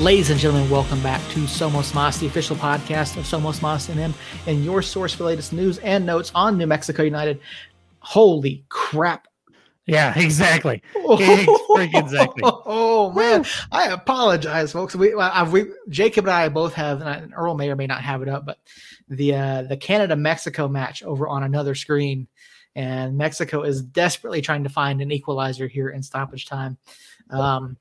Ladies and gentlemen, welcome back to Somos Mas, the official podcast of Somos Mas and M, and your source for latest news and notes on New Mexico United. Holy crap! Yeah, exactly. exactly. Oh man, I apologize, folks. We, I've, we, Jacob and I both have, and Earl may or may not have it up, but the uh, the Canada Mexico match over on another screen, and Mexico is desperately trying to find an equalizer here in stoppage time. Um,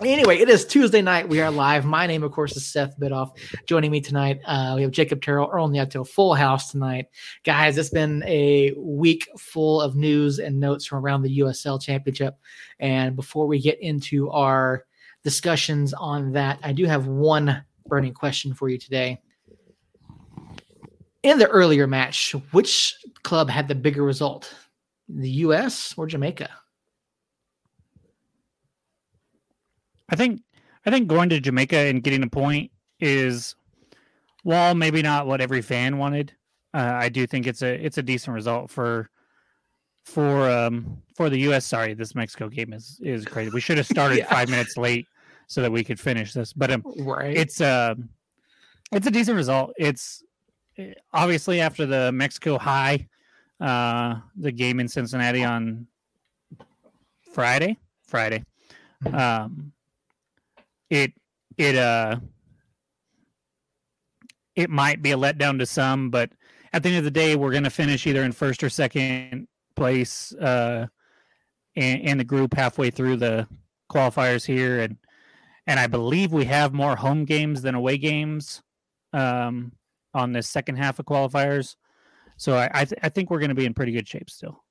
Anyway, it is Tuesday night. We are live. My name, of course, is Seth Bidoff. Joining me tonight, uh, we have Jacob Terrell, Earl Nieto, full house tonight. Guys, it's been a week full of news and notes from around the USL Championship. And before we get into our discussions on that, I do have one burning question for you today. In the earlier match, which club had the bigger result, the US or Jamaica? I think I think going to Jamaica and getting a point is, while maybe not what every fan wanted, uh, I do think it's a it's a decent result for for um for the U.S. Sorry, this Mexico game is is crazy. We should have started yeah. five minutes late so that we could finish this, but um, right. it's uh, it's a decent result. It's eh, obviously after the Mexico high, uh, the game in Cincinnati on Friday, Friday. Um, it it uh it might be a letdown to some, but at the end of the day, we're going to finish either in first or second place uh, in, in the group halfway through the qualifiers here, and and I believe we have more home games than away games um, on this second half of qualifiers. So I I, th- I think we're going to be in pretty good shape still.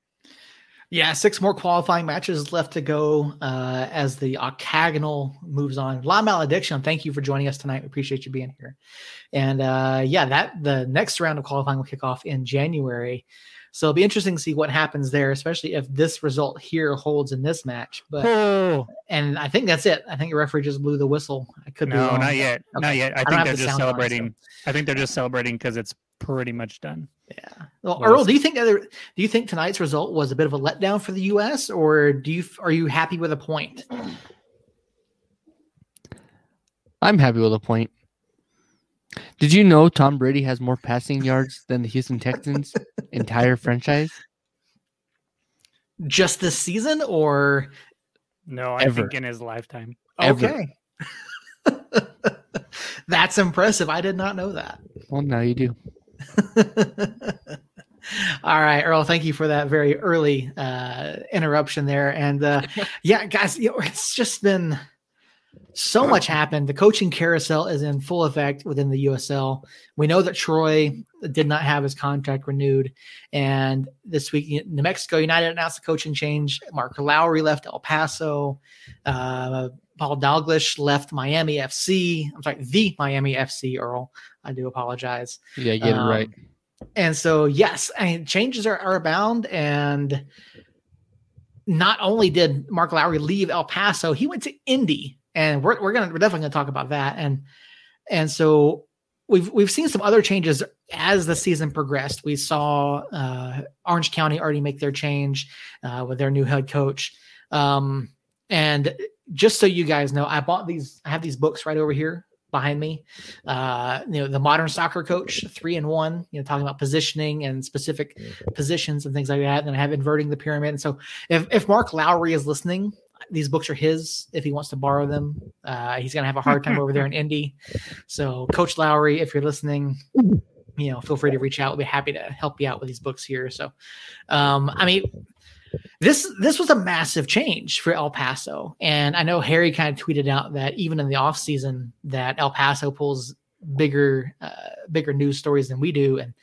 Yeah, six more qualifying matches left to go uh, as the octagonal moves on. La Malediction, thank you for joining us tonight. We appreciate you being here. And uh, yeah, that the next round of qualifying will kick off in January. So it'll be interesting to see what happens there, especially if this result here holds in this match. But oh. and I think that's it. I think the referee just blew the whistle. I could no, be wrong. not yet, okay. not yet. I, I think they're just celebrating. On, so. I think they're just celebrating because it's pretty much done. Yeah. Well, Earl, do you think other, do you think tonight's result was a bit of a letdown for the U.S. or do you are you happy with a point? I'm happy with a point. Did you know Tom Brady has more passing yards than the Houston Texans entire franchise? Just this season or no, I Ever. think in his lifetime. Okay. That's impressive. I did not know that. Well, now you do. All right, Earl. Thank you for that very early uh, interruption there. And uh, yeah, guys, you know, it's just been so much happened. The coaching carousel is in full effect within the USL. We know that Troy did not have his contract renewed, and this week New Mexico United announced a coaching change. Mark Lowry left El Paso. Uh, Paul Dalglish left Miami FC. I'm sorry, the Miami FC. Earl, I do apologize. Yeah, you get um, it right. And so, yes, I mean, changes are, are abound. And not only did Mark Lowry leave El Paso, he went to Indy, and we're we're gonna we're definitely gonna talk about that. And and so we've we've seen some other changes as the season progressed. We saw uh, Orange County already make their change uh, with their new head coach. Um, and just so you guys know, I bought these. I have these books right over here behind me. Uh, you know, the modern soccer coach, three and one, you know, talking about positioning and specific positions and things like that. And I have inverting the pyramid. And so if, if Mark Lowry is listening, these books are his if he wants to borrow them. Uh, he's going to have a hard time over there in Indy. So Coach Lowry, if you're listening, you know, feel free to reach out. We'll be happy to help you out with these books here. So, um, I mean, this this was a massive change for El Paso, and I know Harry kind of tweeted out that even in the off season that El Paso pulls bigger uh, bigger news stories than we do, and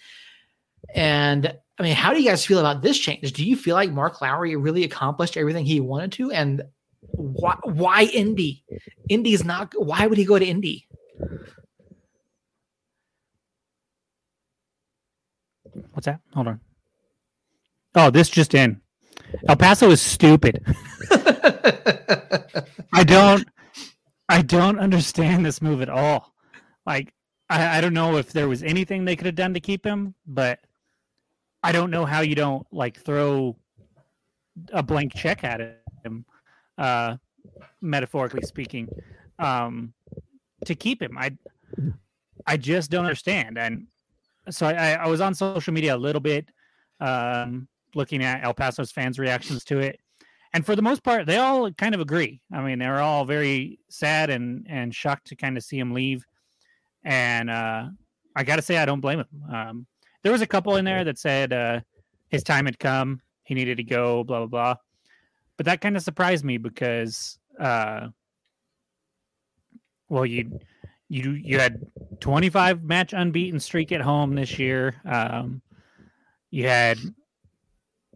and I mean, how do you guys feel about this change? Do you feel like Mark Lowry really accomplished everything he wanted to, and why why Indy? Indy's not. Why would he go to Indy? What's that? Hold on. Oh, this just in. El Paso is stupid. I don't I don't understand this move at all. Like I, I don't know if there was anything they could have done to keep him, but I don't know how you don't like throw a blank check at him, uh, metaphorically speaking. Um, to keep him. I I just don't understand. And so I, I was on social media a little bit, um, looking at El Paso's fans' reactions to it, and for the most part, they all kind of agree. I mean, they're all very sad and and shocked to kind of see him leave. And uh, I got to say, I don't blame him. Um, there was a couple in there that said uh, his time had come, he needed to go, blah blah blah. But that kind of surprised me because, uh, well, you you you had 25 match unbeaten streak at home this year. Um, you had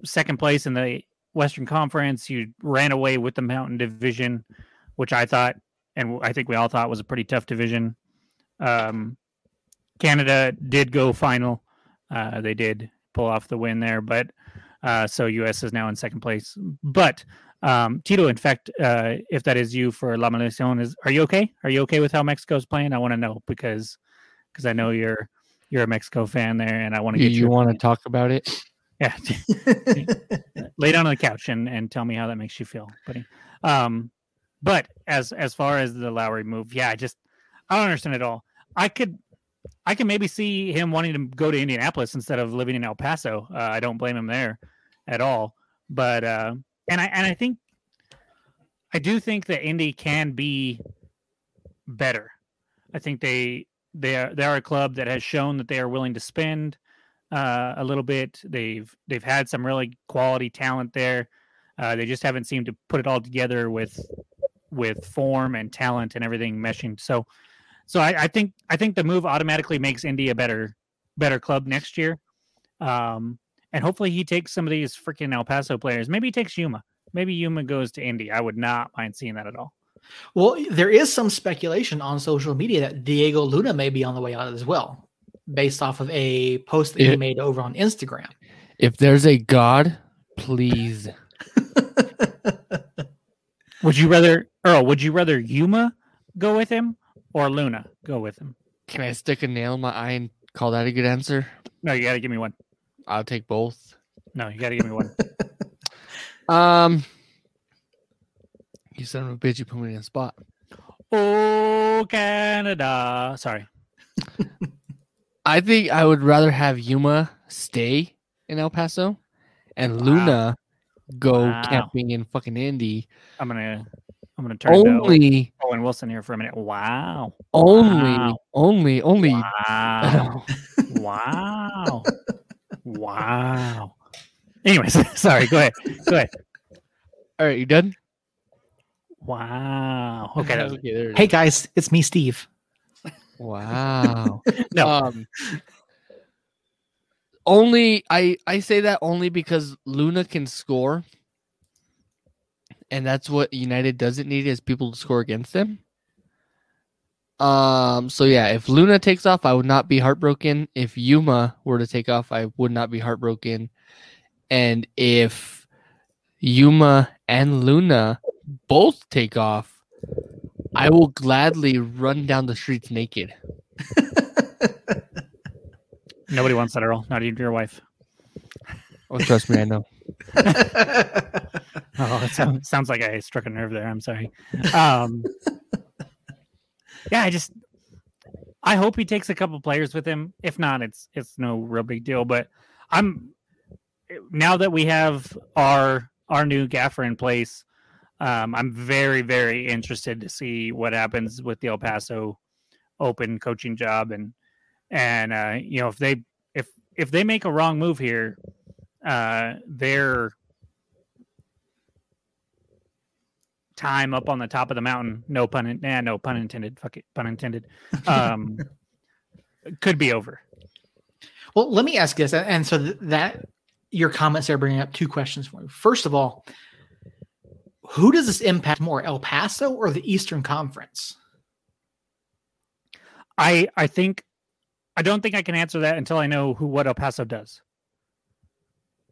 second place in the Western Conference. You ran away with the Mountain Division, which I thought, and I think we all thought was a pretty tough division. Um, Canada did go final. Uh, they did pull off the win there, but uh, so U.S. is now in second place. But um, Tito, in fact, uh, if that is you for La Maldición, is are you okay? Are you okay with how Mexico's playing? I want to know because because I know you're you're a Mexico fan there, and I want to You, get you your want to talk about it? Yeah, lay down on the couch and, and tell me how that makes you feel, buddy. Um, but as as far as the Lowry move, yeah, I just I don't understand it all. I could I can maybe see him wanting to go to Indianapolis instead of living in El Paso. Uh, I don't blame him there at all. But uh, and I and I think I do think that Indy can be better. I think they they are they are a club that has shown that they are willing to spend uh, a little bit. They've they've had some really quality talent there. Uh, they just haven't seemed to put it all together with with form and talent and everything meshing. So so I, I think I think the move automatically makes Indy a better better club next year. Um, and hopefully he takes some of these freaking El Paso players. Maybe he takes Yuma. Maybe Yuma goes to Indy. I would not mind seeing that at all. Well, there is some speculation on social media that Diego Luna may be on the way out as well, based off of a post that he made over on Instagram. If there's a God, please. Would you rather Earl, would you rather Yuma go with him or Luna go with him? Can I stick a nail in my eye and call that a good answer? No, you gotta give me one. I'll take both. No, you gotta give me one. Um, you son of a bitch, you put me in a spot. oh Canada. Sorry. I think I would rather have Yuma stay in El Paso and Wow. Luna go Wow. camping in fucking Indy. I'm gonna I'm gonna turn to Only, Owen Wilson here for a minute. Wow. only, Wow. only, only. Wow. wow. Wow. Anyways, sorry, go ahead. Go ahead. All right, you done? Wow. Okay. okay there it is. hey guys, it's me, Steve. Wow. No. Um, only I I say that only because Luna can score, and that's what United doesn't need is people to score against them. Um. So yeah, if Luna takes off, I would not be heartbroken. If Yuma were to take off, I would not be heartbroken. And if Yuma and Luna both take off, I will gladly run down the streets naked. Nobody wants that, Earl. Not even your wife. Oh, trust me, I know. Oh, it sounds, sounds like I struck a nerve there. I'm sorry. Um, yeah, I just I hope he takes a couple players with him. If not, it's it's no real big deal. But I'm now that we have our our new gaffer in place, um, I'm very very interested to see what happens with the El Paso Open coaching job and and uh, you know if they if if they make a wrong move here, uh, their time up on the top of the mountain, no pun, in, nah, no pun intended, fuck it, pun intended, um, could be over. Well, let me ask this, and so that your comments are bringing up two questions for me. First of all, who does this impact more, El Paso or the Eastern Conference? I I think I don't think I can answer that until I know who what El Paso does.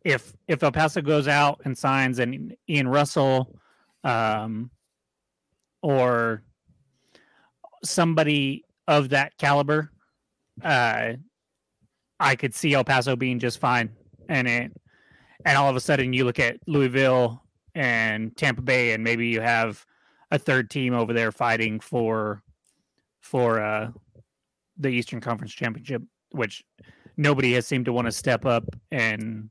If if El Paso goes out and signs an Ian Russell, um, or somebody of that caliber, uh, I could see El Paso being just fine. And it and all of a sudden you look at Louisville and Tampa Bay, and maybe you have a third team over there fighting for for uh, the Eastern Conference Championship, which nobody has seemed to want to step up and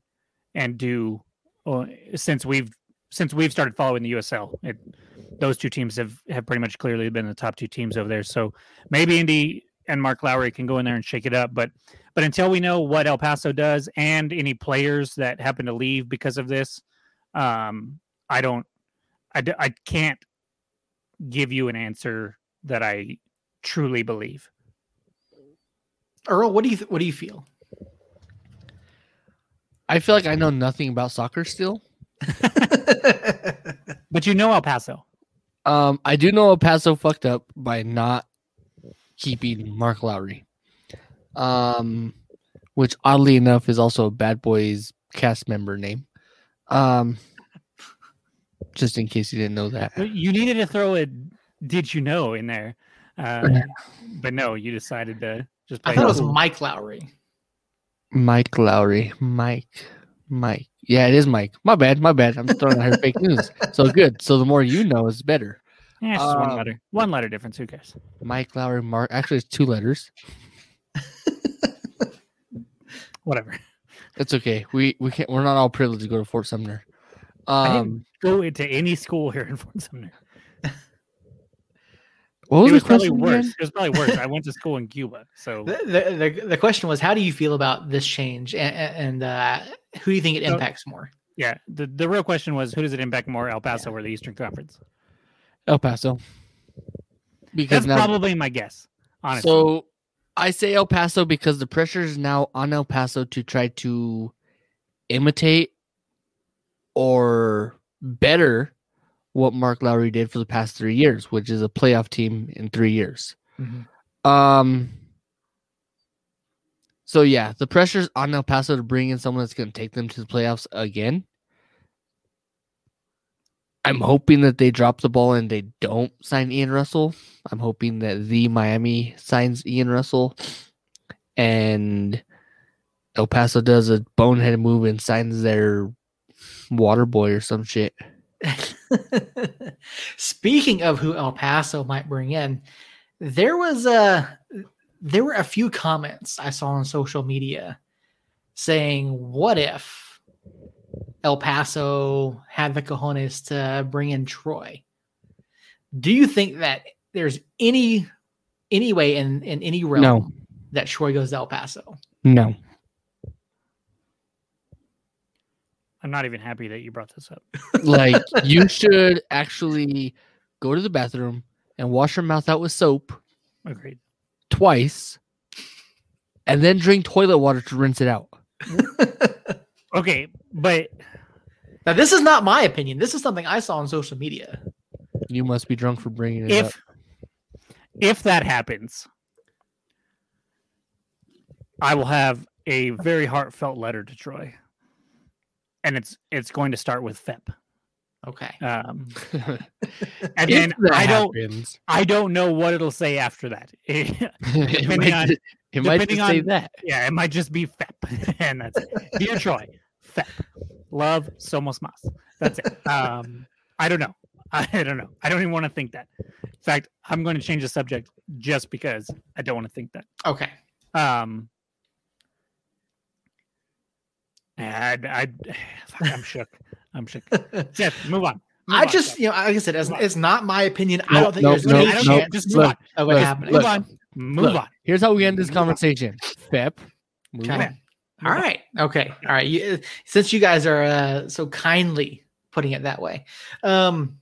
and do uh, since we've since we've started following the USL. It, those two teams have have pretty much clearly been the top two teams over there. So maybe Indy and Mark Lowry can go in there and shake it up, but but until we know what El Paso does and any players that happen to leave because of this, um, I don't, I I can't give you an answer that I truly believe. Earl, what do you th- what do you feel? I feel like I know nothing about soccer still. But you know El Paso. Um, I do know El Paso fucked up by not keeping Mark Lowry. Um, which oddly enough is also a Bad Boys cast member name. Um, just in case you didn't know that. You needed to throw a "Did you know?" in there, uh, but no, you decided to just. I Play thought it was cool. Mike Lowry. Mike Lowry. Mike. Mike. Yeah, it is Mike. My bad. My bad. I'm throwing out here fake news. So good. So the more you know is better. Yeah, it's just one Um, letter. One letter difference. Who cares? Mike Lowry. Mark. Actually, it's two letters. Whatever. It's okay. We we can't. We're not all privileged to go to Fort Sumner. I Um, didn't go into any school here in Fort Sumner. What was it was the probably question worse. again? It was probably worse. I went to school in Cuba, so The, the, the, the question was, how do you feel about this change, and, and uh, who do you think it So- impacts more? yeah. The the real question was, who does it impact more, El Paso or the Eastern Conference? El Paso. Because That's now, probably my guess. Honestly, so I say El Paso because the pressure is now on El Paso to try to imitate or better what Mark Lowry did for the past three years, which is a playoff team in three years. Um. So yeah, the pressure's on El Paso to bring in someone that's going to take them to the playoffs again. I'm hoping that they drop the ball and they don't sign Ian Russell. I'm hoping that the Miami signs Ian Russell and El Paso does a bonehead move and signs their water boy or some shit. Speaking of who El Paso might bring in, there was a there were a few comments I saw on social media saying, "What if El Paso had the cojones to bring in Troy?" Do you think that there's any any way in in any realm No. that Troy goes to El Paso? No. I'm not even happy that you brought this up. like you should actually go to the bathroom and wash your mouth out with soap Agreed. twice and then drink toilet water to rinse it out. Okay, but Now, this is not my opinion. This is something I saw on social media. You must be drunk for bringing it up. if if that happens, I will have a very heartfelt letter to Troy, and it's it's going to start with FEP. Okay. Um, and then I don't happens, I don't know what it'll say after that. it Depending might, on- it might depending on- that. yeah, it might just be FEP, and that's it. Dear Troy, FEP, love somos más. That's it. Um, I don't know. I don't know. I don't even want to think that. In fact, I'm going to change the subject just because I don't want to think that. Okay. Um, I, I, fuck, I'm shook. I'm shook. Seth, move on. Move I on, just, Seth. you know, like I said, it's, it's not my opinion. I don't think no, there's no, any I don't no, chance Just move look, on. of it look, happening. Move on. Move Look, on. Here's how we end this Move conversation. Fep. Move Okay. on. All right. Okay. All right. You, since you guys are uh, so kindly putting it that way, um,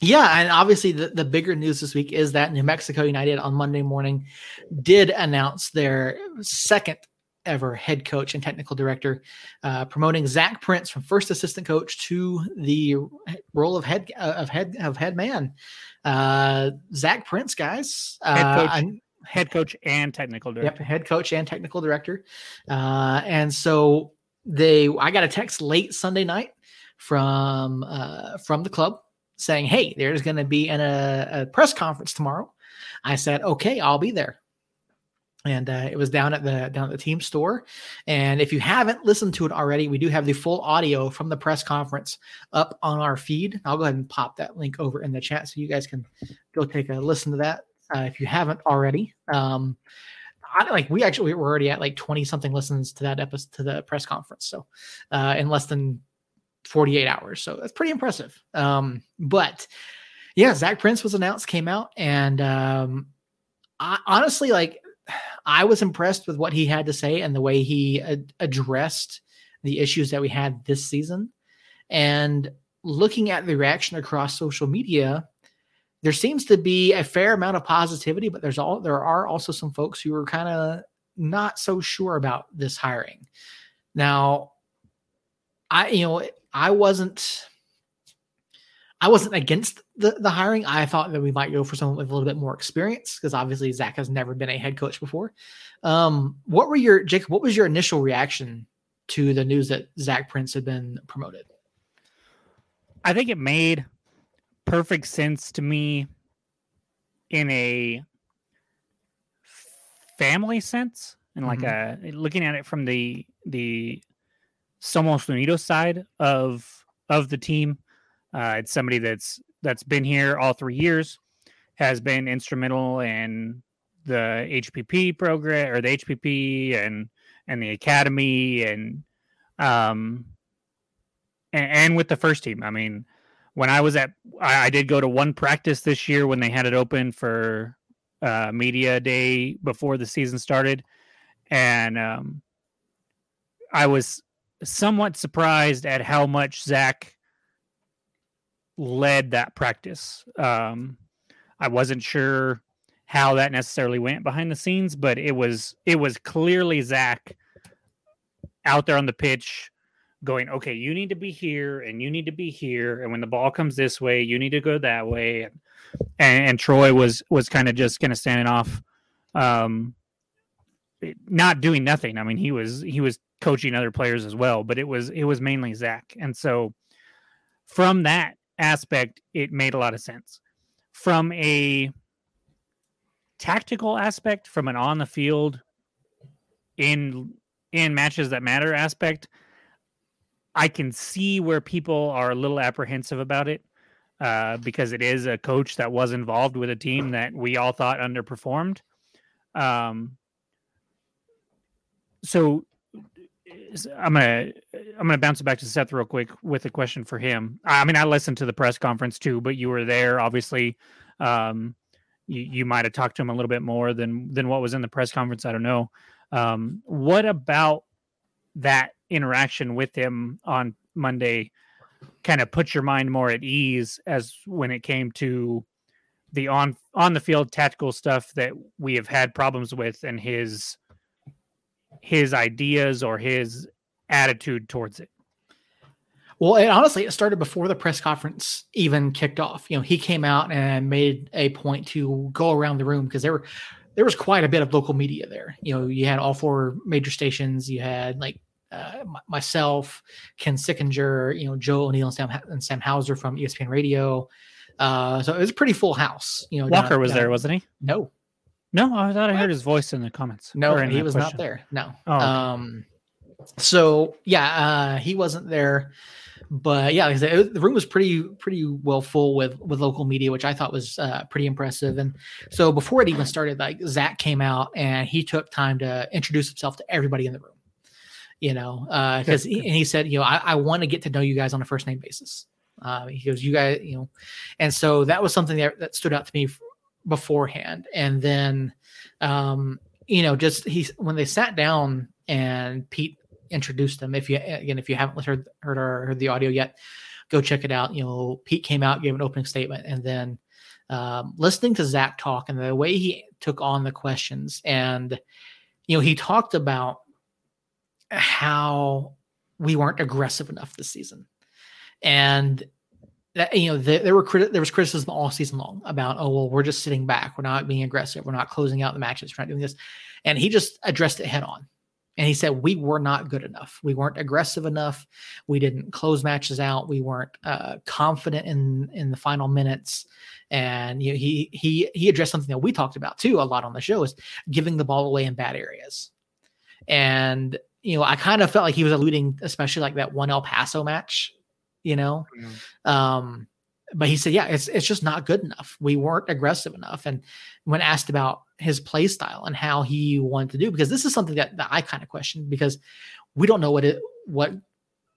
yeah, and obviously the, the bigger news this week is that New Mexico United on Monday morning did announce their second ever head coach and technical director, uh, promoting Zach Prince from first assistant coach to the role of head uh, of head of head man. Uh, Zach Prince, guys, uh, Head coach. I- Head coach and technical Yep, director. head coach and technical director. Uh, and so they, I got a text late Sunday night from uh, from the club saying, "Hey, there's going to be an, a, a press conference tomorrow." I said, "Okay, I'll be there." And uh, it was down at the down at the team store. And if you haven't listened to it already, we do have the full audio from the press conference up on our feed. I'll go ahead and pop that link over in the chat so you guys can go take a listen to that. uh, if you haven't already. Um, I, like we actually we're already at like 20 something listens to that episode to the press conference. So uh, in less than 48 hours. So that's pretty impressive. Um, but yeah, Zach Prince was announced, came out, and um, I, honestly, like I was impressed with what he had to say and the way he ad- addressed the issues that we had this season. And looking at the reaction across social media, there seems to be a fair amount of positivity, but there's all there are also some folks who are kind of not so sure about this hiring. Now, I you know I wasn't I wasn't against the, the hiring. I thought that we might go for someone with a little bit more experience because obviously Zach has never been a head coach before. Um, what were your Jake? What was your initial reaction to the news that Zach Prince had been promoted? I think it made perfect sense to me in a family sense and like mm-hmm. a looking at it from the the Somos Unidos side of of the team. Uh, it's somebody that's that's been here all three years, has been instrumental in the HPP program or the HPP and and the academy and um and, and with the first team. I mean, when I was at, I, I, did go to one practice this year when they had it open for uh, media day before the season started, and um, I was somewhat surprised at how much Zach led that practice. Um, I wasn't sure how that necessarily went behind the scenes, but it was it was clearly Zach out there on the pitch going, okay, you need to be here and you need to be here, and when the ball comes this way, you need to go that way. And, and Troy was was kind of just kind of standing off, um, not doing nothing. I mean, he was he was coaching other players as well, but it was it was mainly Zach, and so from that aspect, it made a lot of sense. From a tactical aspect, from an on the field in in matches that matter aspect, I can see where people are a little apprehensive about it uh, because it is a coach that was involved with a team that we all thought underperformed. Um, so I'm gonna I'm gonna bounce it back to Seth real quick with a question for him. I mean, I listened to the press conference too, but you were there. Obviously, um, you you might have talked to him a little bit more than than what was in the press conference. I don't know. Um, what about that interaction with him on Monday kind of put your mind more at ease as when it came to the on on the field tactical stuff that we have had problems with and his his ideas or his attitude towards it. Well, it, honestly, it started before the press conference even kicked off. You know, he came out and made a point to go around the room because there were there was quite a bit of local media there. You know, you had all four major stations. You had like uh, myself, Ken Sickenger, you know, Joe O'Neill and Sam, and Sam Hauser from ESPN Radio. Uh, so it was a pretty full house. You know, Walker down, was down, there, wasn't he? No, no, I thought I heard his voice in the comments. No, and he was question. not there. No. Oh, okay. Um, so yeah, uh, he wasn't there. But yeah, like said, the room was pretty pretty well full with with local media, which I thought was uh, pretty impressive. And so before it even started, like Zach came out and he took time to introduce himself to everybody in the room you know, because uh, he, and he said, you know, I, I want to get to know you guys on a first name basis. Uh, he goes, you guys, you know, and so that was something that, that stood out to me beforehand. And then, um, you know, just he when they sat down and Pete introduced them. If you again, if you haven't heard heard or heard the audio yet, go check it out. You know, Pete came out, gave an opening statement, and then um, listening to Zach talk and the way he took on the questions, and you know, he talked about how we weren't aggressive enough this season. And that, you know, the, there were criti- there was criticism all season long about, oh well, we're just sitting back, we're not being aggressive, we're not closing out the matches, we're not doing this, and he just addressed it head on. And he said we were not good enough. We weren't aggressive enough. We didn't close matches out. We weren't uh, confident in in the final minutes. And you know, he he he addressed something that we talked about too a lot on the show is giving the ball away in bad areas. And you know, I kind of felt like he was alluding, especially like that one El Paso match, you know. Mm-hmm. Um, but he said, yeah, it's it's just not good enough. We weren't aggressive enough. And when asked about his play style and how he wanted to do, because this is something that, that I kind of questioned because we don't know what it what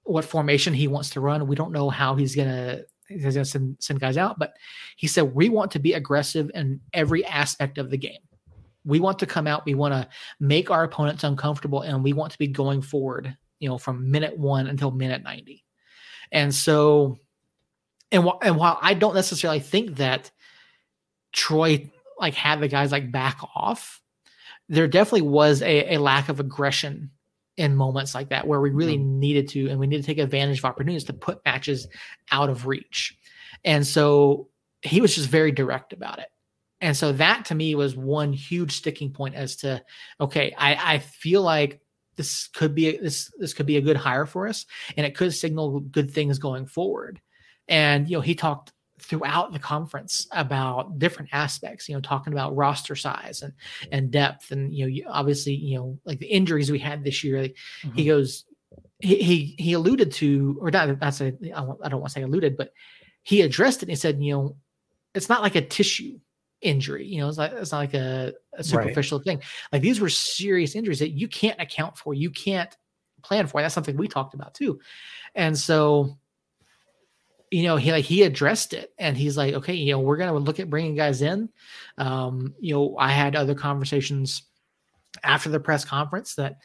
what formation he wants to run. We don't know how he's gonna he's gonna send, send guys out. But he said we want to be aggressive in every aspect of the game. We want to come out. We want to make our opponents uncomfortable, and we want to be going forward. You know, from minute one until minute ninety. And so and wh- and while I don't necessarily think that Troy like had the guys like back off, there definitely was a, a lack of aggression in moments like that where we really mm-hmm. needed to and we need to take advantage of opportunities to put matches out of reach. And so he was just very direct about it. And so that to me was one huge sticking point as to okay, I, I feel like this could be a, this this could be a good hire for us and it could signal good things going forward. And you know, he talked throughout the conference about different aspects, you know, talking about roster size and and depth, and you know, obviously, you know, like the injuries we had this year. Like, mm-hmm. He goes, he, he he alluded to, or not, not say, I don't want to say alluded, but he addressed it. and He said, you know, it's not like a tissue injury. You know, it's like it's not like a, a superficial right. thing. Like these were serious injuries that you can't account for. You can't plan for. That's something we talked about too. And so you know, he like he addressed it and he's like, okay, you know, we're gonna look at bringing guys in. Um, you know, I had other conversations after the press conference that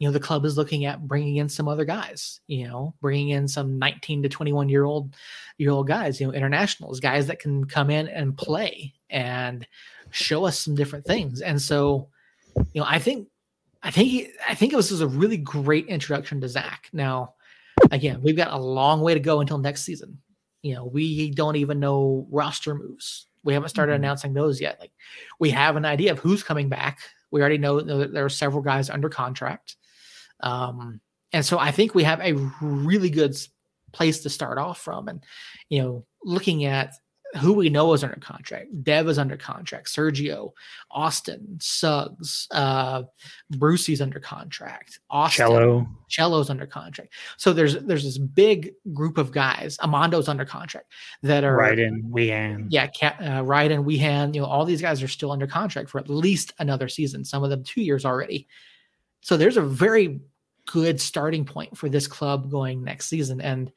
you know the club is looking at bringing in some other guys you know bringing in some 19 to 21 year old year old guys you know internationals guys that can come in and play and show us some different things and so you know i think i think he, i think it was, was a really great introduction to zach now again we've got a long way to go until next season you know, we don't even know roster moves. We haven't started mm-hmm. announcing those yet. Like we have an idea of who's coming back. We already know that there are several guys under contract. Um, and so I think we have a really good place to start off from. And, you know, looking at who we know is under contract. Dev is under contract. Sergio, Austin, Suggs, uh, Brucey's under contract. Austin, Cello, Cello's under contract. So there's there's this big group of guys. Amando's under contract that are Ryden, Wehan. Yeah, uh, Ryden, Wehan. You know, all these guys are still under contract for at least another season. Some of them two years already. So there's a very good starting point for this club going next season, and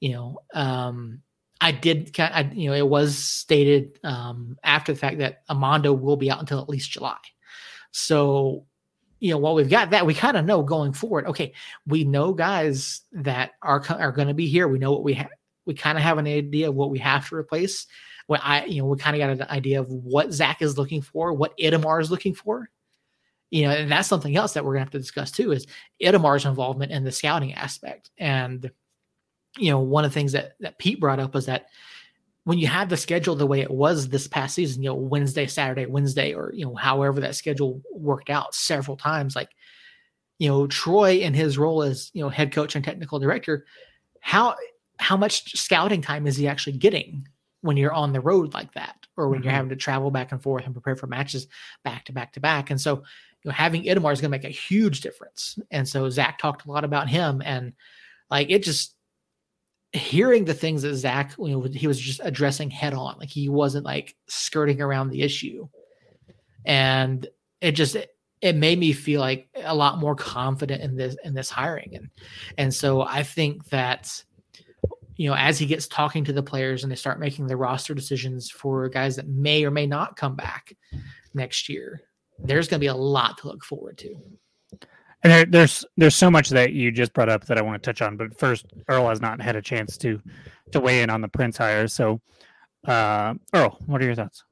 you know. um I did, I, you know, it was stated um, after the fact that Amando will be out until at least July. So, you know, while we've got that, we kind of know going forward. Okay, we know guys that are are going to be here. We know what we have. We kind of have an idea of what we have to replace. What I, you know, we kind of got an idea of what Zach is looking for, what Itamar is looking for. You know, and that's something else that we're gonna have to discuss too is Itamar's involvement in the scouting aspect and you know, one of the things that, that Pete brought up was that when you had the schedule the way it was this past season, you know, Wednesday, Saturday, Wednesday, or, you know, however that schedule worked out several times, like, you know, Troy in his role as, you know, head coach and technical director, how, how much scouting time is he actually getting when you're on the road like that, or when mm-hmm. you're having to travel back and forth and prepare for matches back to back to back? And so, you know, having Itamar is going to make a huge difference. And so Zach talked a lot about him and like, it just, hearing the things that Zach, you know, he was just addressing head on, like he wasn't like skirting around the issue, and it just it made me feel like a lot more confident in this in this hiring, and and so I think that you know as he gets talking to the players and they start making the roster decisions for guys that may or may not come back next year, there's going to be a lot to look forward to. And there, there's there's so much that you just brought up that I want to touch on, but first, Earl has not had a chance to to weigh in on the Prince hire. So, uh, Earl, what are your thoughts?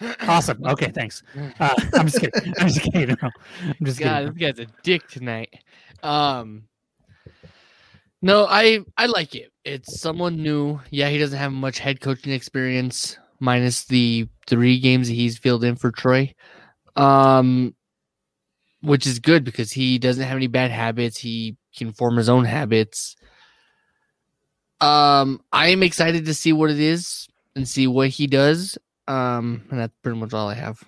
Awesome. Okay, thanks. Uh, I'm just kidding. I'm just kidding. Earl. I'm just God, kidding. this guy's a dick tonight. Um, no, I I like it. It's someone new. Yeah, he doesn't have much head coaching experience, minus the three games he's filled in for Troy. Um, which is good because he doesn't have any bad habits. He can form his own habits. Um, I am excited to see what it is and see what he does. Um, and that's pretty much all I have.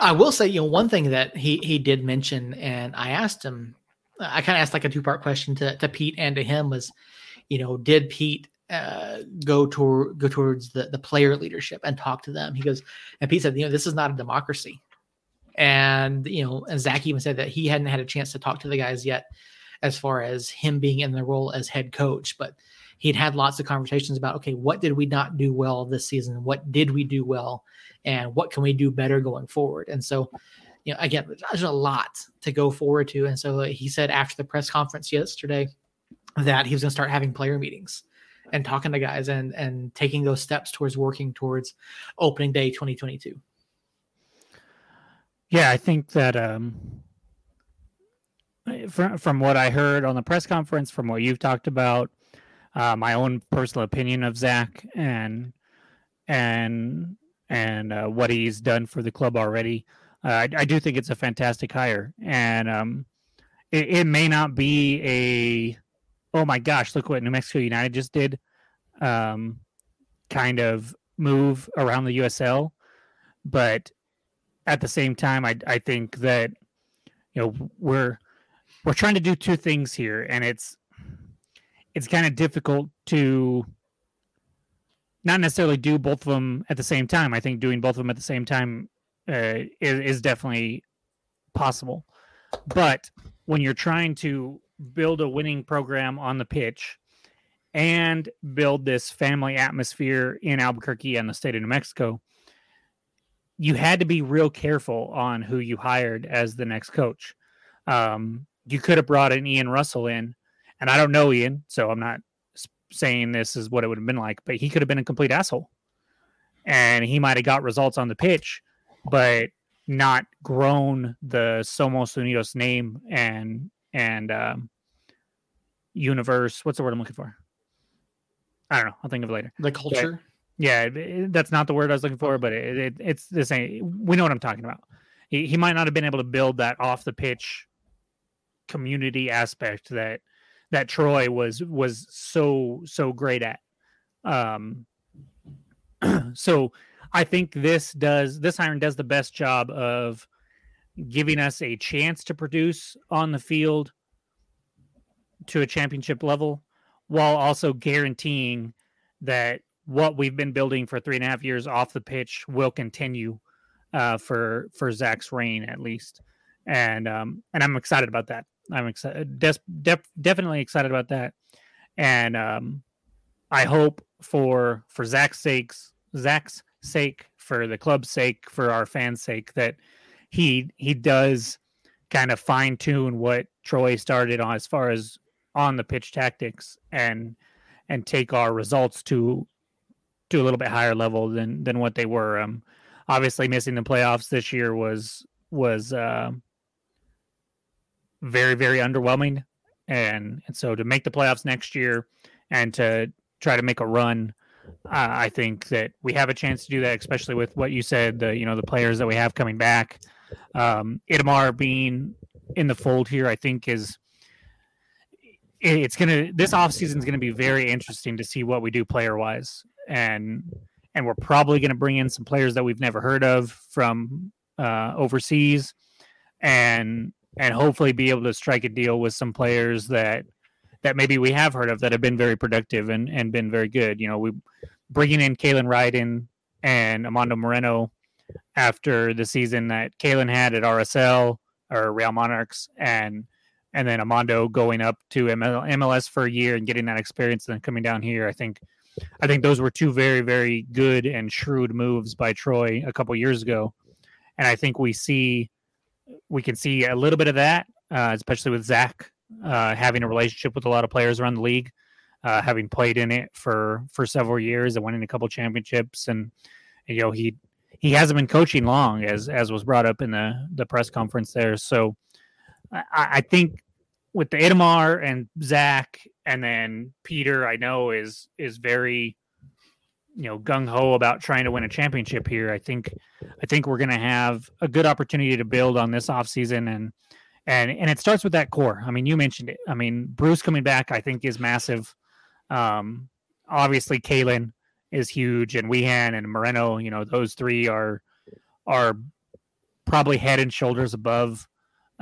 I will say, you know, one thing that he he did mention, and I asked him, I kind of asked like a two part question to to Pete and to him was, you know, did Pete uh, go toward go towards the the player leadership and talk to them? He goes, and Pete said, you know, this is not a democracy, and you know, and Zach even said that he hadn't had a chance to talk to the guys yet, as far as him being in the role as head coach, but he'd had lots of conversations about okay what did we not do well this season? What did we do well? And what can we do better going forward? And so you know again there's a lot to go forward to. And so he said after the press conference yesterday that he was going to start having player meetings and talking to guys and and taking those steps towards working towards opening day 2022 yeah i think that um from from what i heard on the press conference from what you've talked about uh, my own personal opinion of Zach and and and uh, what he's done for the club already. Uh, I, I, do think it's a fantastic hire, and um, it, it, may not be a oh my gosh, look what New Mexico United just did, um, kind of move around the USL, but at the same time, I I think that you know we're we're trying to do two things here, and it's it's kind of difficult to not necessarily do both of them at the same time. I think doing both of them at the same time uh, is, is definitely possible. But when you're trying to build a winning program on the pitch and build this family atmosphere in Albuquerque and the state of New Mexico, you had to be real careful on who you hired as the next coach. Um, you could have brought an Ian Russell in and I don't know Ian, so I'm not saying this is what it would have been like, but he could have been a complete asshole. And he might have got results on the pitch, but not grown the Somos Unidos name and and um, universe. What's the word I'm looking for? I don't know. I'll think of it later. The culture. But, yeah, that's not the word I was looking for, but it, it, it's the same. We know what I'm talking about. He, he might not have been able to build that off the pitch community aspect that that Troy was was so so great at. Um, so I think this does this iron does the best job of giving us a chance to produce on the field to a championship level while also guaranteeing that what we've been building for three and a half years off the pitch will continue uh, for for Zach's reign at least, and um, and I'm excited about that. I'm excited, des- def- definitely excited about that, and um, I hope for for Zach's sakes, Zach's sake, for the club's sake, for our fans' sake, that he he does kind of fine tune what Troy started on as far as on the pitch tactics and and take our results to to a little bit higher level than than what they were. Um, obviously, missing the playoffs this year was was uh, very very underwhelming and and so to make the playoffs next year and to try to make a run uh, i think that we have a chance to do that especially with what you said the you know the players that we have coming back um Itamar being in the fold here i think is it's gonna this offseason is gonna be very interesting to see what we do player wise and and we're probably gonna bring in some players that we've never heard of from uh overseas and and hopefully be able to strike a deal with some players that that maybe we have heard of that have been very productive and and been very good. You know, we bringing in Kalen Ryden and Amando Moreno after the season that Kalen had at RSL or Real Monarchs and and then Amando going up to MLS for a year and getting that experience and then coming down here. I think I think those were two very very good and shrewd moves by Troy a couple years ago. And I think we see we can see a little bit of that, uh, especially with Zach uh, having a relationship with a lot of players around the league, uh, having played in it for for several years and winning a couple championships, and you know he he hasn't been coaching long, as as was brought up in the the press conference there. So I, I think with the Itamar and Zach, and then Peter, I know is is very you know gung ho about trying to win a championship here. I think I think we're going to have a good opportunity to build on this offseason and and and it starts with that core. I mean, you mentioned it. I mean, Bruce coming back, I think, is massive. Um, obviously, Kalen is huge, and Wehan and Moreno. You know, those three are are probably head and shoulders above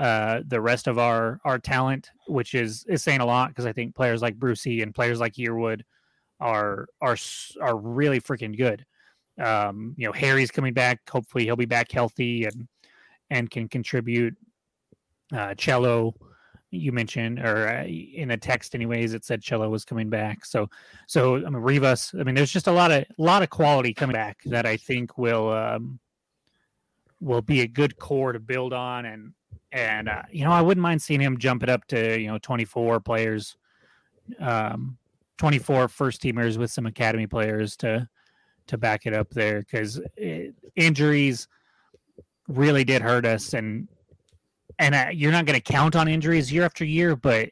uh, the rest of our our talent, which is is saying a lot because I think players like Brucey and players like Yearwood are are are really freaking good. Um, you know, Harry's coming back. Hopefully, he'll be back healthy and and can contribute. Uh, Cello, you mentioned, or uh, in a text, anyways, it said Cello was coming back. So, so I mean, Rivas. I mean, there's just a lot of lot of quality coming back that I think will um, will be a good core to build on. And and uh, you know, I wouldn't mind seeing him jump it up to you know 24 players, um, 24 first teamers with some academy players to to back it up there because injuries really did hurt us and and uh, you're not going to count on injuries year after year but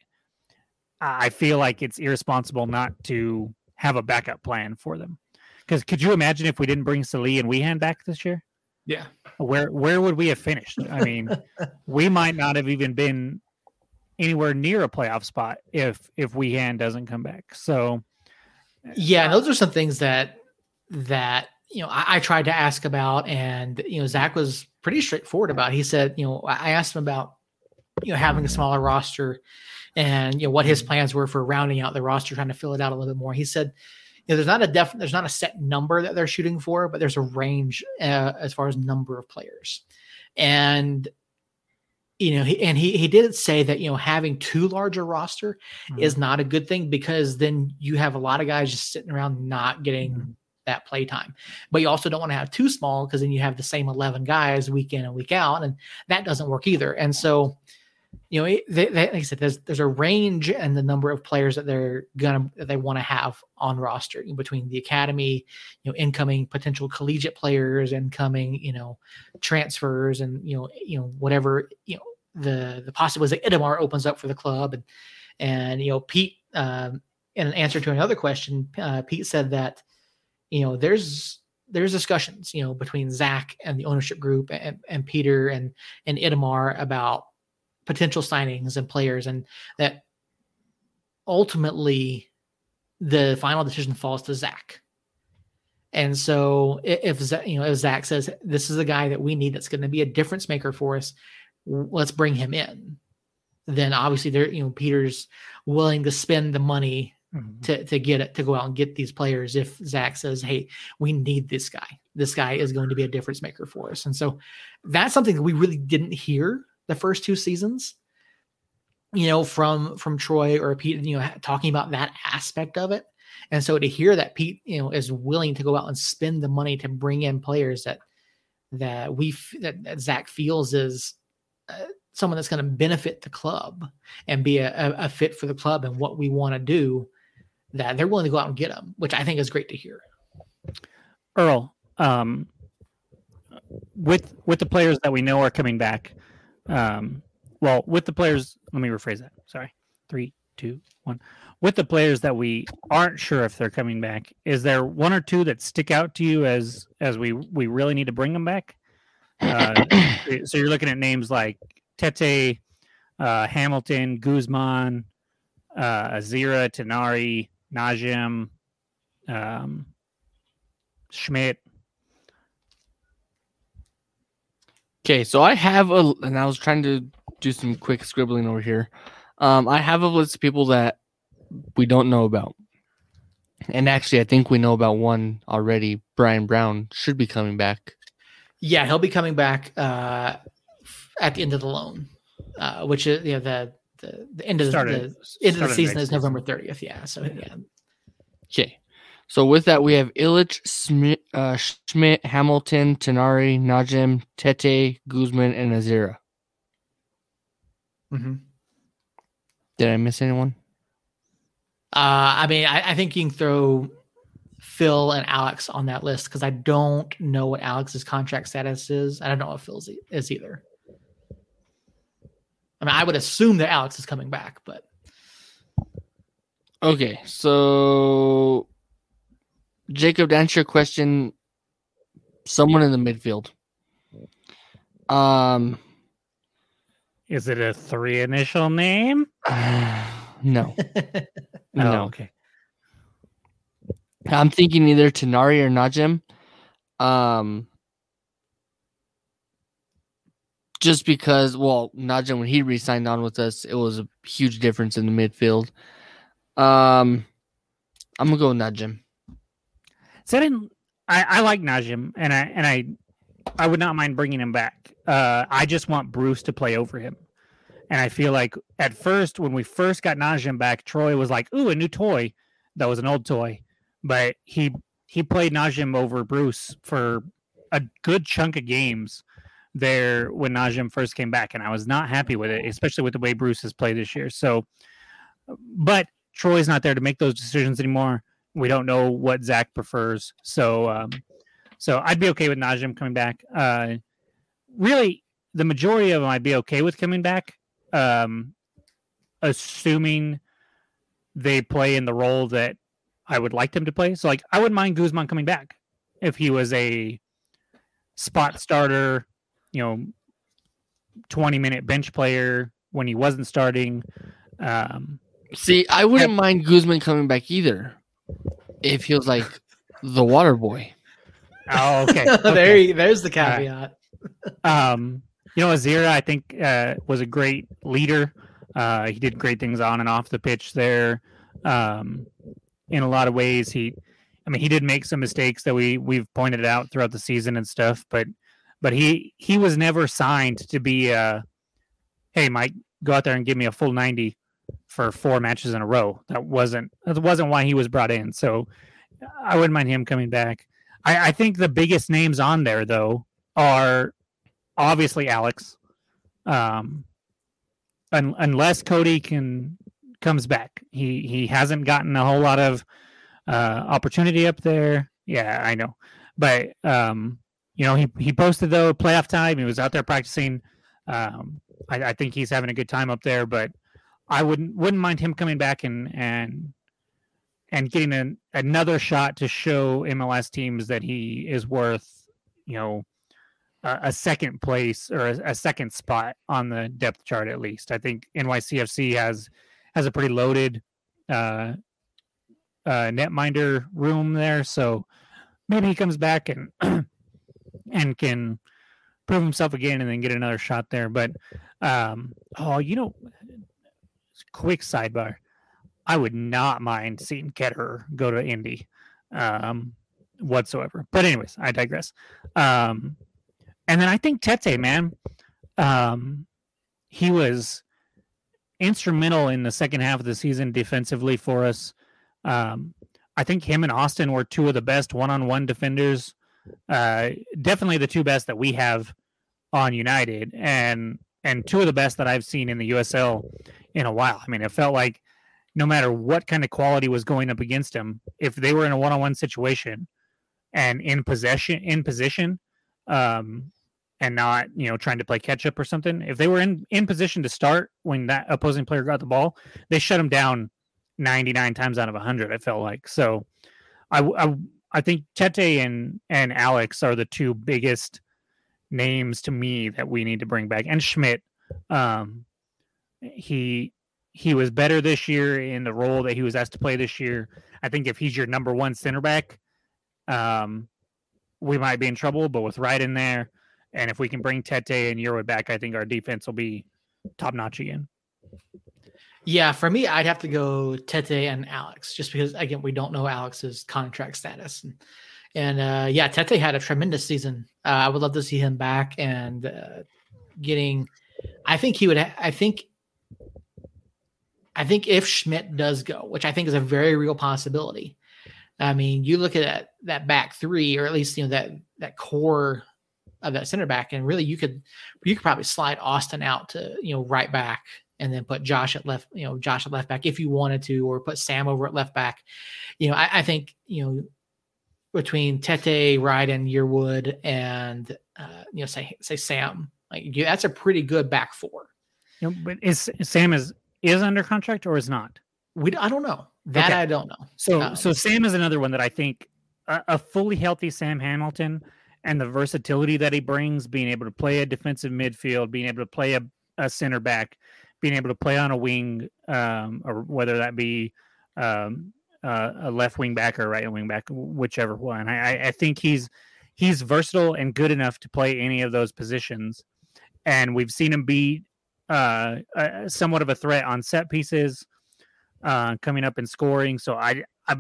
i feel like it's irresponsible not to have a backup plan for them because could you imagine if we didn't bring Salih and Wehan back this year Yeah. where where would we have finished i mean we might not have even been anywhere near a playoff spot if if Wehan doesn't come back so Yeah, and those are some things that that you know I, I tried to ask about, and you know Zach was pretty straightforward about. It. He said, you know, I asked him about you know having a smaller roster, and you know what his plans were for rounding out the roster, trying to fill it out a little bit more. He said, you know, there's not a def, there's not a set number that they're shooting for, but there's a range uh, as far as number of players, and you know, he, and he he did say that you know having too large a roster is not a good thing because then you have a lot of guys just sitting around not getting Mhm. that play time. But you also don't want to have too small because then you have the same 11 guys week in and week out, and that doesn't work either. And so, you know, it- they, they, like I said, there's there's a range and the number of players that they're gonna that they want to have on roster between the academy, you know, incoming potential collegiate players, incoming, you know, transfers, and you know, you know, whatever, you know, the the possibilities that Idamar opens up for the club, and and you know, Pete, um, in an answer to another question, uh, Pete said that you know there's there's discussions you know between Zach and the ownership group and, and Peter and and Idamar about potential signings and players, and that ultimately the final decision falls to Zach. And so if you know if Zach says this is a guy that we need that's going to be a difference maker for us, let's bring him in. Then obviously there you know Peter's willing to spend the money Mhm. to to get it to go out and get these players if Zach says, "Hey, we need this guy. This guy is going to be a difference maker for us." And so that's something that we really didn't hear the first two seasons. You know, from from Troy or Pete, you know, talking about that aspect of it. And so to hear that Pete, you know, is willing to go out and spend the money to bring in players that that we that, that Zach feels is uh, someone that's going to benefit the club and be a, a, a fit for the club and what we want to do that they're willing to go out and get them, which I think is great to hear. Earl, um, with with the players that we know are coming back, um, well, with the players, let me rephrase that. Sorry, three, two, one. With the players that we aren't sure if they're coming back, is there one or two that stick out to you as as we we really need to bring them back? Uh, so you're looking at names like Tete, uh, Hamilton, Guzman, uh, Azira, Tinari, Najim, um, Schmidt. Okay, so I have a, and I was trying to do some quick scribbling over here. Um, I have a list of people that we don't know about, and actually, I think we know about one already. Brian Brown should be coming back. Yeah, he'll be coming back uh, at the end of the loan, uh, which is you know, the, the the end of the, Started- the end of the season is November thirtieth. Yeah, so yeah, Okay, so with that, we have Illich, Schmidt, uh, Schmidt Hamilton, Tinari, Najim, Tete, Guzman, and Azira. Mhm. Did I miss anyone? Uh, I mean, I, I think you can throw Phil and Alex on that list because I don't know what Alex's contract status is. I don't know what Phil's e- is either. I mean, I would assume that Alex is coming back, but Okay, so Jacob, to answer your question, someone in the midfield. Um, Is it a three initial name? no, Oh, no. okay. I'm thinking either Tinari or Najim. Um, just because, well, Najim when he re-signed on with us, it was a huge difference in the midfield. Um, I'm gonna go with Najim. So I didn't. I, I like Najim, and I and I, I would not mind bringing him back. Uh, I just want Bruce to play over him, and I feel like at first when we first got Najim back, Troy was like, "Ooh, a new toy." That was an old toy, but he he played Najim over Bruce for a good chunk of games there when Najim first came back, and I was not happy with it, especially with the way Bruce has played this year. So, but Troy's not there to make those decisions anymore. We don't know what Zach prefers, so um, so I'd be okay with Najim coming back. Uh, really, the majority of them I'd be okay with coming back, um, assuming they play in the role that I would like them to play. So, like, I wouldn't mind Guzman coming back if he was a spot starter, you know, 20 minute bench player when he wasn't starting. Um, See, I wouldn't mind Guzman coming back either if feels like the water boy. oh, okay. there, okay. you- there's the All right. caveat. Um, you know, Azira, I think, uh, was a great leader. Uh, he did great things on and off the pitch there. Um, in a lot of ways, he, I mean, he did make some mistakes that we we've pointed out throughout the season and stuff, but but he he was never signed to be uh hey Mike, go out there and give me a full ninety for four matches in a row. That wasn't that wasn't why he was brought in. So I wouldn't mind him coming back. I, I think the biggest names on there though are obviously Alex. Um un, unless Cody can comes back. He he hasn't gotten a whole lot of uh opportunity up there. Yeah, I know. But um you know, he he posted though playoff time. He was out there practicing. Um I, I think he's having a good time up there, but I wouldn't wouldn't mind him coming back and and and getting an, another shot to show MLS teams that he is worth, you know, a, a second place or a, a second spot on the depth chart at least. I think NYCFC has has a pretty loaded uh, uh, netminder room there, so maybe he comes back and and can prove himself again and then get another shot there. But um, oh, you know, quick sidebar. I would not mind seeing Ketterer go to Indy um, whatsoever. But anyways, I digress. Um, and then I think Tete, man, um, he was instrumental in the second half of the season defensively for us. Um, I think him and Austin were two of the best one-on-one defenders. Uh, definitely the two best that we have on United, and and two of the best that I've seen in the USL in a while. I mean, it felt like no matter what kind of quality was going up against him, if they were in a one-on-one situation and in possession, in position, um, and not you know trying to play catch up or something, if they were in in position to start when that opposing player got the ball, they shut him down 99 times out of 100. I felt like so. I I, I think Tete and and Alex are the two biggest names to me that we need to bring back, and Schmidt. Um, he he was better this year in the role that he was asked to play this year. I think if he's your number one center back, um, we might be in trouble. But with Wright in there, and if we can bring Tete and Yearwood back, I think our defense will be top notch again. Yeah, for me, I'd have to go Tete and Alex, just because again we don't know Alex's contract status, and, and uh, yeah, Tete had a tremendous season. Uh, I would love to see him back and uh, getting. I think he would. Ha- I think. I think if Schmidt does go, which I think is a very real possibility. I mean, you look at that, that back three, or at least you know that that core of that center back, and really you could you could probably slide Austin out to you know right back and then put Josh at left, you know, Josh at left back if you wanted to, or put Sam over at left back. You know, I, I think, you know, between Tete, and Yearwood and uh, you know, say say Sam, like you, that's a pretty good back four. You know, but is Sam is is under contract or is not? We I don't know. That Okay. I don't know. So Um, so Sam is another one that I think a, a fully healthy Sam Hamilton and the versatility that he brings, being able to play a defensive midfield, being able to play a, a center back, being able to play on a wing, um, or whether that be um, uh, a left wing back or right wing back, whichever one. I, I- I think he's he's versatile and good enough to play any of those positions. and we've seen him be uh, uh, somewhat of a threat on set pieces, uh, coming up and scoring. So I I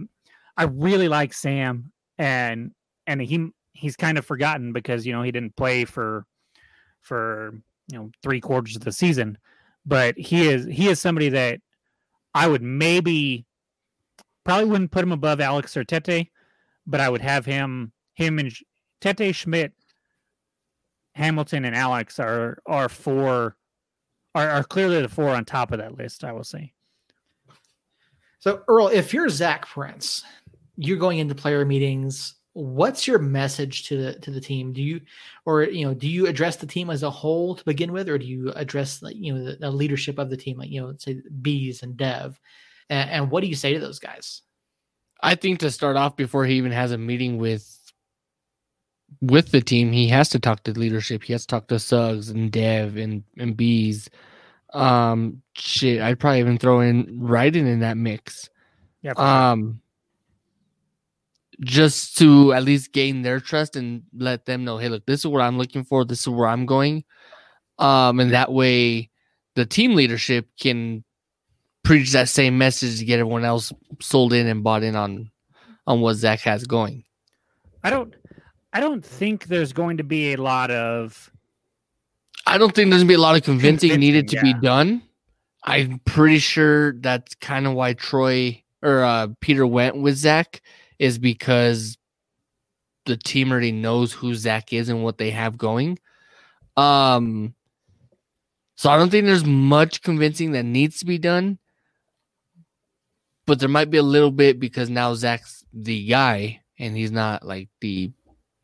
I really like Sam, and and he he's kind of forgotten because you know he didn't play for for you know three quarters of the season, but he is he is somebody that I would maybe probably wouldn't put him above Alex or Tete, but I would have him him and Tete Schmidt, Hamilton and Alex are are four are, are clearly the four on top of that list. I will say. So Earl, if you're Zach Prince, you're going into player meetings. What's your message to the to the team? Do you, or you know, do you address the team as a whole to begin with, or do you address you know the, the leadership of the team, like you know, say Bees and Dev, and, and what do you say to those guys? I think to start off before he even has a meeting with with the team, he has to talk to leadership. He has to talk to Suggs and Dev and and Bees. Um, shit, I'd probably even throw in Ryden in that mix. Yeah. Um, just to at least gain their trust and let them know, hey, look, this is what I'm looking for. This is where I'm going. Um, and that way, the team leadership can preach that same message to get everyone else sold in and bought in on on what Zach has going. I don't I don't think there's going to be a lot of I don't think there's gonna be a lot of convincing, Convincing, needed to be done. I'm pretty sure that's kind of why Troy or uh, Peter went with Zach is because the team already knows who Zach is and what they have going. Um, so I don't think there's much convincing that needs to be done, but there might be a little bit because now Zach's the guy and he's not like the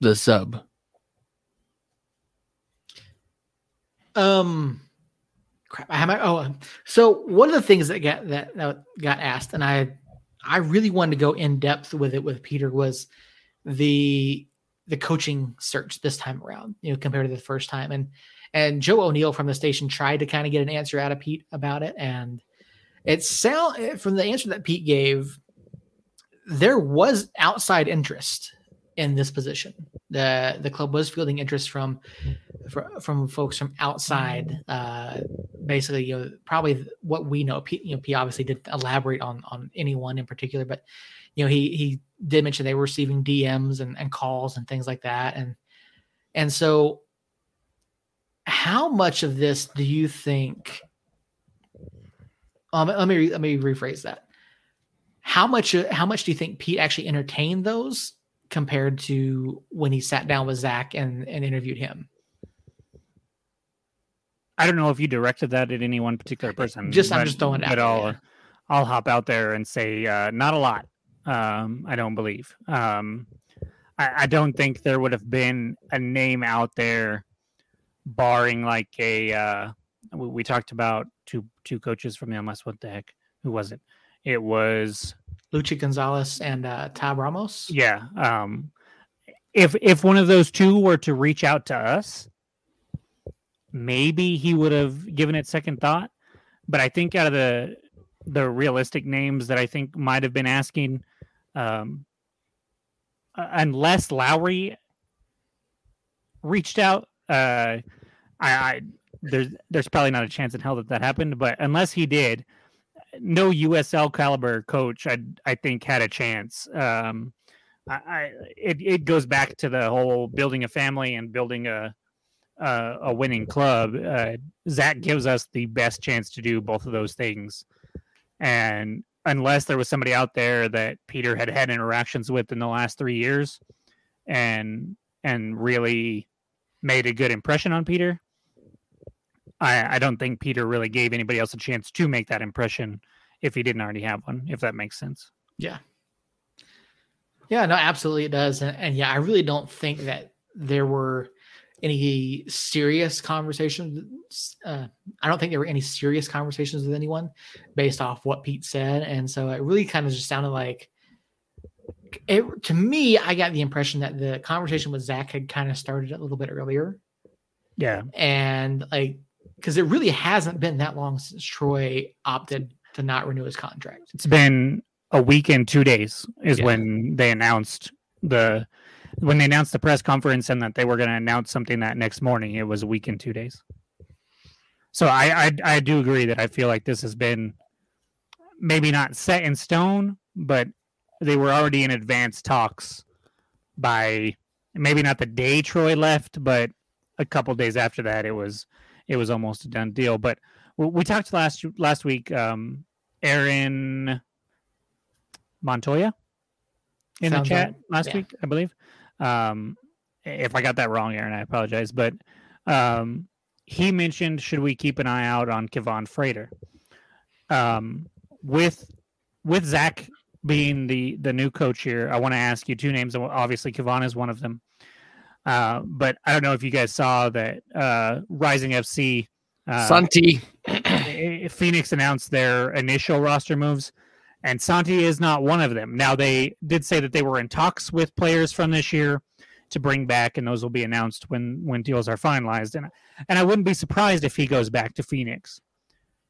the sub. Um, crap. I have my oh. So one of the things that got that, that got asked, and I I really wanted to go in depth with it with Peter was the the coaching search this time around. You know, compared to the first time, and and Joe O'Neill from the station tried to kind of get an answer out of Pete about it, and it sound from the answer that Pete gave, there was outside interest in this position. The the club was fielding interest from fr- from folks from outside. Uh, basically, you know, probably what we know. P, you know, P obviously didn't elaborate on on anyone in particular, but you know, he he did mention they were receiving DMs and, and calls and things like that, and and so how much of this do you think? Um, let me re- let me rephrase that. How much how much do you think Pete actually entertained those compared to when he sat down with Zach and, and interviewed him? I don't know if you directed that at any one particular person. Just- I'm just throwing it out But I'll yeah. I'll hop out there and say uh, not a lot. Um, I don't believe. Um, I, I don't think there would have been a name out there, barring like a. Uh, we, we talked about two coaches from the MLS. What the heck? Who was it? It was Luchi Gonzalez and uh, Tab Ramos. yeah. Um, if if one of those two were to reach out to us, maybe he would have given it second thought. But I think out of the the realistic names that I think might have been asking, um, unless Lowry reached out, uh, I, I there's there's probably not a chance in hell that that happened. But unless he did, no USL caliber coach I I think had a chance. Um, I, I it it goes back to the whole building a family and building a a, a winning club. Uh, Zach gives us the best chance to do both of those things, and unless there was somebody out there that Peter had had interactions with in the last three years, and and really made a good impression on Peter. I, I don't think Peter really gave anybody else a chance to make that impression if he didn't already have one, if that makes sense. Yeah. Yeah, no, absolutely it does. And, and yeah, I really don't think that there were any serious conversations. Uh, I don't think there were any serious conversations with anyone based off what Pete said. And so it really kind of just sounded like it to me, I got the impression that the conversation with Zach had kind of started a little bit earlier. Yeah. And like, because it really hasn't been that long since Troy opted to not renew his contract. It's been a week and two days is Yeah. when they announced the when they announced the press conference and that they were going to announce something that next morning. It was a week and two days. so I, I I do agree that I feel like this has been maybe not set in stone, but they were already in advanced talks by maybe not the day Troy left, but a couple days after that, it was it was almost a done deal. But we, talked last last week. Um, Aaron Montoya in Sounds the chat right. last Yeah. week, I believe. Um, if I got that wrong, Aaron, I apologize. But um, he mentioned should we keep an eye out on Kevaughn Frater? Um, with with Zach being the the new coach here, I want to ask you two names. Obviously, Kevaughn is one of them. Uh, but I don't know if you guys saw that uh, Rising FC uh, Santi. Phoenix announced their initial roster moves, and Santi is not one of them. Now they did say that they were in talks with players from this year to bring back, and those will be announced when when deals are finalized. And and I wouldn't be surprised if he goes back to Phoenix.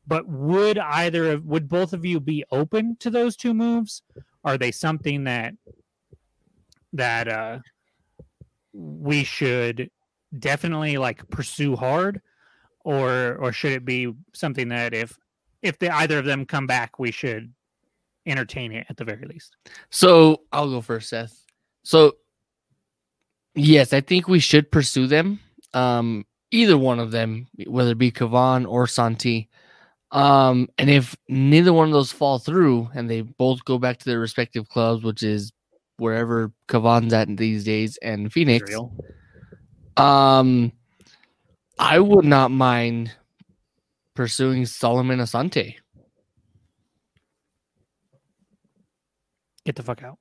But would either of would both of you be open to those two moves? Are they something that that uh, we should definitely like pursue hard? or or should it be something that if if the either of them come back, we should entertain it at the very least? So I'll go first, Seth. So yes, I think we should pursue them. Um, either one of them, whether it be Kevaughn or Santi. Um, and if neither one of those fall through and they both go back to their respective clubs, which is wherever Kevaughn's at these days and Phoenix, Israel. um, I would not mind pursuing Solomon Asante. Get the fuck out.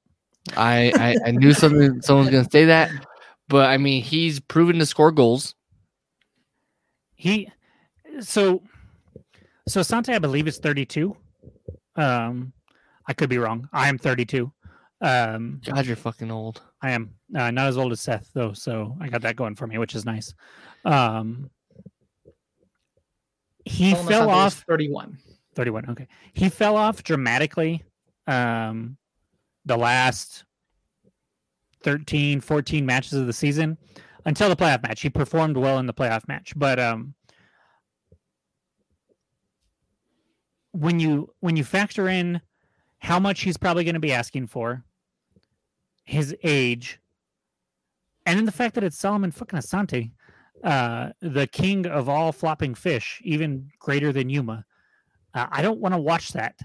I, I, I knew something someone was gonna say that, but I mean he's proven to score goals. He so so Sante, I believe is 32. Um I could be wrong. I am 32. Um God, you're fucking old. I am uh, not as old as Seth though, so I got that going for me, which is nice. Um he Solomon fell off 31. 31 okay he fell off dramatically um the last 13 14 matches of the season until the playoff match he performed well in the playoff match but um when you when you factor in how much he's probably going to be asking for his age and then the fact that it's Solomon fucking Asante uh the king of all flopping fish even greater than Yuma uh, I don't want to watch that.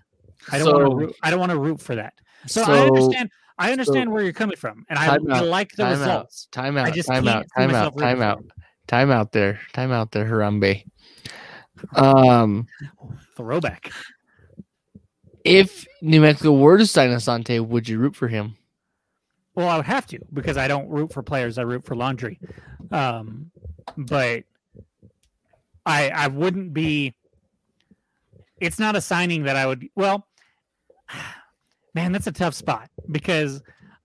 I don't want to. I don't want to root for that. So, I understand. I understand where you're coming from, and I, Time I like the time out. results. Time I out. Time out. Time out. Time out. Time out there. Time out there, Harambe. Um, Throwback. if New Mexico were to sign Asante, would you root for him? Well, I would have to because I don't root for players. I root for laundry. Um, but I I wouldn't be. It's not a signing that I would. Well, man, that's a tough spot because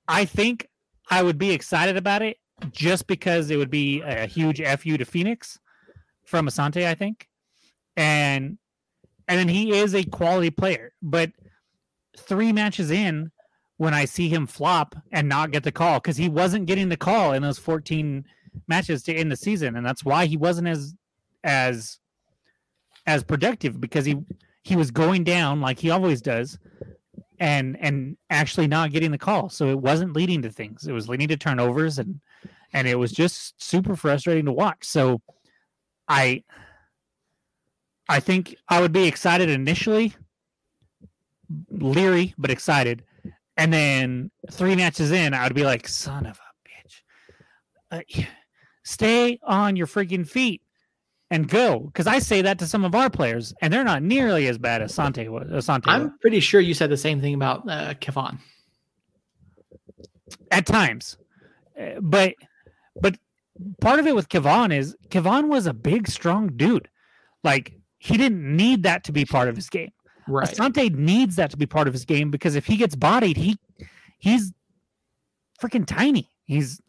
I think I would be excited about it just because it would be a huge fu to Phoenix from Asante. I think, and and then he is a quality player, but three matches in when I see him flop and not get the call because he wasn't getting the call in those 14 matches to end the season, and that's why he wasn't as as as productive because he he was going down like he always does, and and actually not getting the call. So it wasn't leading to things. It was leading to turnovers and and it was just super frustrating to watch. So I I think I would be excited initially, leery but excited, and then three matches in, I would be like, "Son of a bitch, uh, stay on your freaking feet and go." Because I say that to some of our players, and they're not nearly as bad as Sante was. Asante was. I'm pretty sure you said the same thing about uh, Kevaughn. at times, Uh, but but part of it with Kevaughn is Kevaughn was a big, strong dude. Like he didn't need that to be part of his game. Right. Asante needs that to be part of his game because if he gets bodied, he he's freaking tiny. He's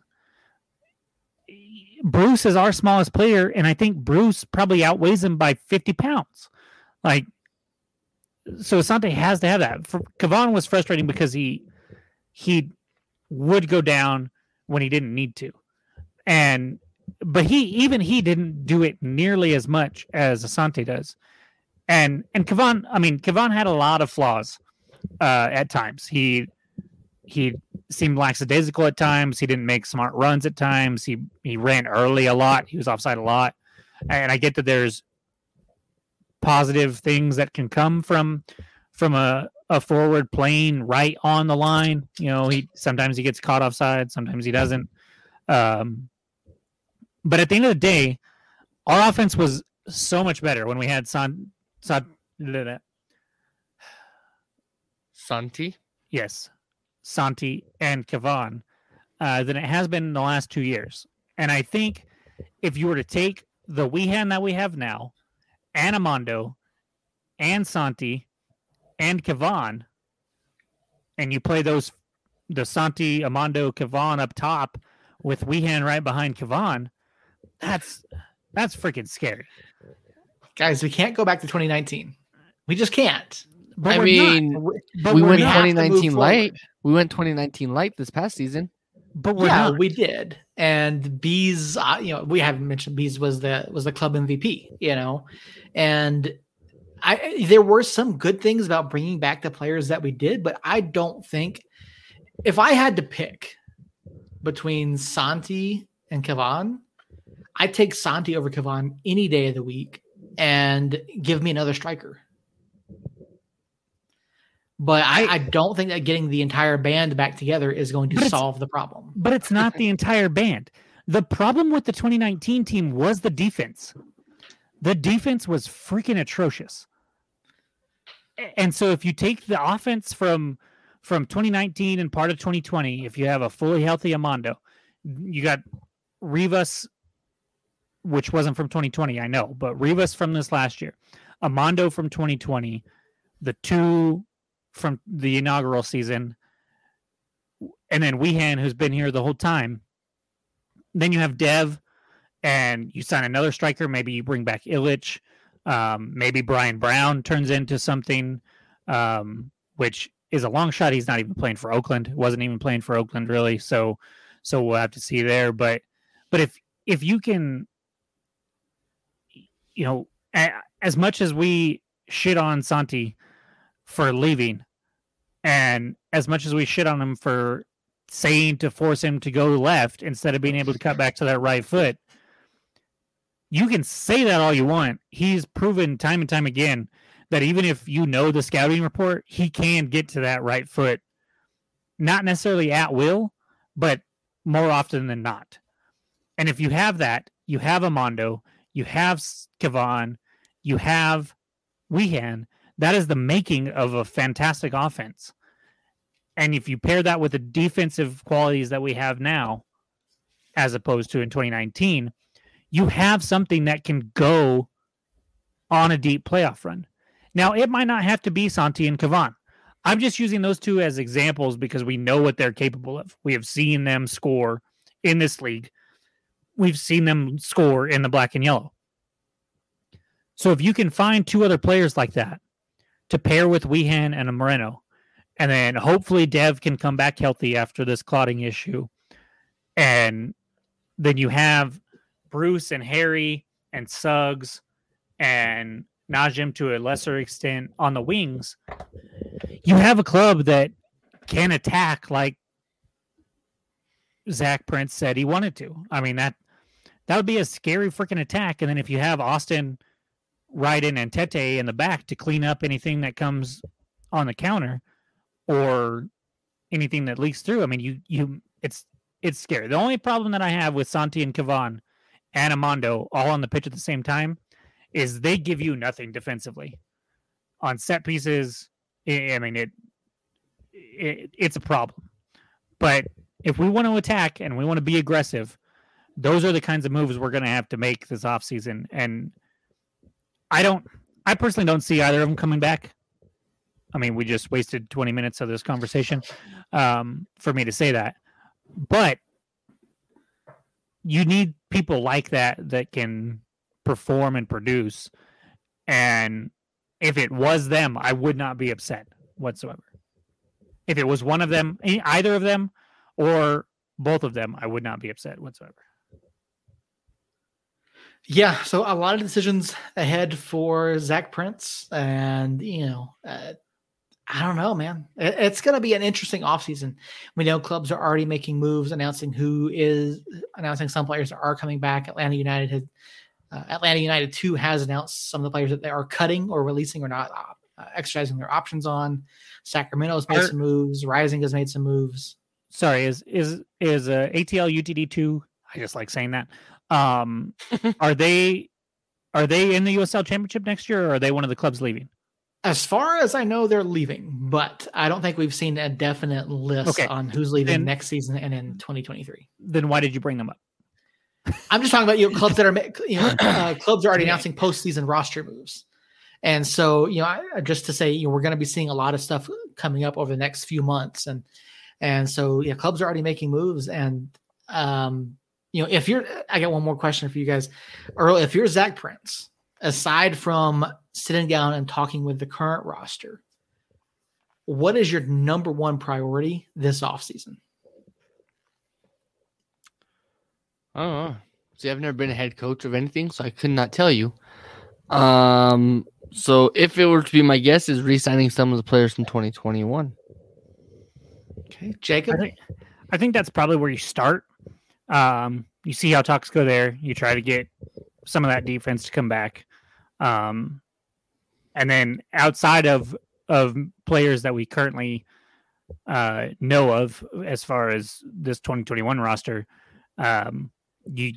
Bruce is our smallest player, and I think Bruce probably outweighs him by 50 pounds. Like so Asante has to have that. For Kevaughn was frustrating because he he would go down when he didn't need to. And but he even he didn't do it nearly as much as Asante does. And and Kevaughn, I mean, Kevaughn had a lot of flaws uh, at times. He he seemed lackadaisical at times. He didn't make smart runs at times. He he ran early a lot. He was offside a lot. And I get that there's positive things that can come from from a, a forward playing right on the line. You know, he sometimes he gets caught offside, sometimes he doesn't. Um, but at the end of the day, our offense was so much better when we had San, San Santi. Yes, Santi and Kevaughn uh, than it has been in the last two years. And I think if you were to take the Wehan that we have now, and Amando, and Santi, and Kevaughn, and you play those the Santi, Amando, Kevaughn up top with Wehan right behind Kevaughn, that's that's freaking scary. Guys, we can't go back to 2019. We just can't. But I mean, but we went 2019 light. We went 2019 light this past season. But yeah, not. we did. And Bees, uh, you know, we haven't mentioned Bees was the was the club MVP. You know, and I there were some good things about bringing back the players that we did, but I don't think if I had to pick between Santi and Kevaughn, I'd take Santi over Kevaughn any day of the week and give me another striker. But I, I, don't think that getting the entire band back together is going to solve the problem. But it's not the entire band. The problem with the 2019 team was the defense. The defense was freaking atrocious. And so if you take the offense from from 2019 and part of 2020, if you have a fully healthy Amando, you got Rivas, which wasn't from 2020, I know, but Rivas from this last year, Amando from 2020, the two from the inaugural season, and then Wehan, who's been here the whole time. Then you have Dev, and you sign another striker. Maybe you bring back Illich. Um, maybe Brian Brown turns into something, um, which is a long shot. He's not even playing for Oakland. wasn't even playing for Oakland really. So, so we'll have to see there. But, but if if you can, you know, as much as we shit on Santi for leaving. And as much as we shit on him for saying to force him to go left instead of being able to cut back to that right foot, you can say that all you want. He's proven time and time again that even if you know the scouting report, he can get to that right foot, not necessarily at will, but more often than not. And if you have that, you have Amando, you have Kevaughn, you have Wehan, that is the making of a fantastic offense. And if you pair that with the defensive qualities that we have now, as opposed to in 2019, you have something that can go on a deep playoff run. Now, it might not have to be Santi and Kevaughn. I'm just using those two as examples because we know what they're capable of. We have seen them score in this league. We've seen them score in the black and yellow. So if you can find two other players like that to pair with Wehan and a Moreno. And then hopefully Dev can come back healthy after this clotting issue. And then you have Bruce and Harry and Suggs and Najim to a lesser extent on the wings. You have a club that can attack like Zach Prince said he wanted to. I mean that that would be a scary freaking attack. And then if you have Austin Ryden and Tete in the back to clean up anything that comes on the counter or anything that leaks through. I mean, you you it's it's scary. The only problem that I have with Santi and Kevaughn and Amando all on the pitch at the same time is they give you nothing defensively on set pieces. I mean, it, it it's a problem. But if we want to attack and we want to be aggressive, those are the kinds of moves we're going to have to make this offseason. And I don't. I personally don't see either of them coming back. I mean, we just wasted 20 minutes of this conversation um, for me to say that. But you need people like that that can perform and produce. And if it was them, I would not be upset whatsoever. If it was one of them, either of them, or both of them, I would not be upset whatsoever. Yeah, so a lot of decisions ahead for Zach Prince, and you know, uh, I don't know, man. It, it's going to be an interesting offseason. We know clubs are already making moves, announcing who is announcing some players are coming back. Atlanta United has uh, Atlanta United too has announced some of the players that they are cutting or releasing or not uh, exercising their options on. Sacramento has made are, some moves. Rising has made some moves. Sorry, is is is uh, ATL UTD two? I just like saying that. Um, are they are they in the USL Championship next year, or are they one of the clubs leaving? As far as I know, they're leaving, but I don't think we've seen a definite list okay. on who's leaving then, next season and in 2023. Then why did you bring them up? I'm just talking about you know clubs that are you know uh, clubs are already announcing postseason roster moves, and so you know just to say you know we're going to be seeing a lot of stuff coming up over the next few months, and and so yeah, clubs are already making moves, and um, you know if you're I got one more question for you guys, Earl, if you're Zach Prince, aside from sitting down and talking with the current roster, what is your number one priority this offseason? I don't know. See, I've never been a head coach of anything, so I could not tell you. Um, so if it were to be my guess, is re-signing some of the players from 2021. Okay, Jacob. I think, I think that's probably where you start. Um, you see how talks go there. You try to get some of that defense to come back. Um, and then outside of of players that we currently uh, know of, as far as this 2021 roster, um, you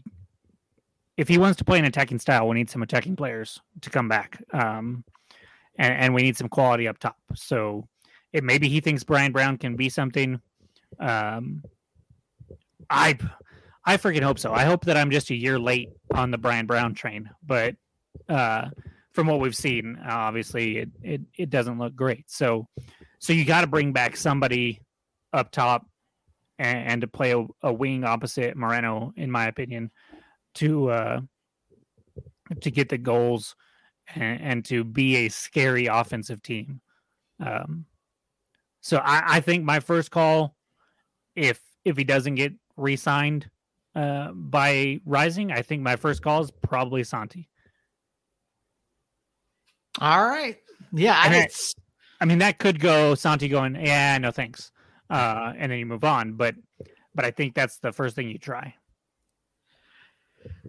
if he wants to play an attacking style, we need some attacking players to come back, um, and, and we need some quality up top. So it maybe he thinks Brian Brown can be something. Um, I I freaking hope so. I hope that I'm just a year late on the Brian Brown train, but uh, from what we've seen, obviously it, it it doesn't look great. So so you got to bring back somebody up top and, and to play a, a, wing opposite Moreno, in my opinion, to uh, to get the goals and, and to be a scary offensive team. Um, so I, I think my first call, if if he doesn't get re-signed uh, by Rising, I think my first call is probably Santi. All right. Yeah, I, I mean that could go Santi going, yeah, no thanks, uh, and then you move on. But but I think that's the first thing you try.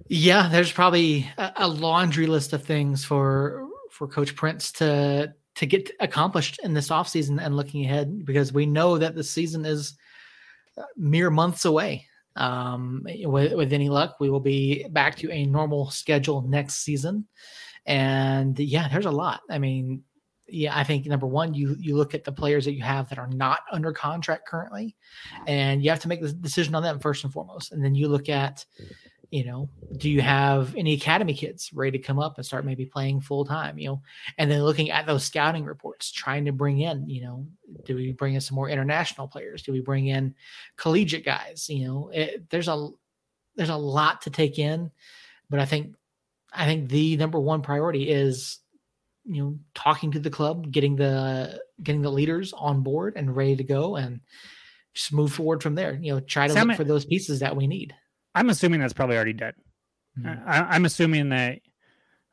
Yeah, there's probably a, a laundry list of things for for Coach Prince to to get accomplished in this offseason and looking ahead because we know that the season is uh, mere months away. Um, with, with any luck, we will be back to a normal schedule next season. And yeah, there's a lot. I mean, yeah, I think number one, you you look at the players that you have that are not under contract currently, and you have to make the decision on them first and foremost. And then you look at, you know, do you have any academy kids ready to come up and start maybe playing full time? You know, and then looking at those scouting reports, trying to bring in, you know, do we bring in some more international players? Do we bring in collegiate guys? You know, it, there's a there's a lot to take in, but I think I think the number one priority is you know talking to the club, getting the getting the leaders on board and ready to go, and just move forward from there. You know, try to look for those pieces that we need. I'm assuming that's probably already dead. Mm-hmm. I, am assuming that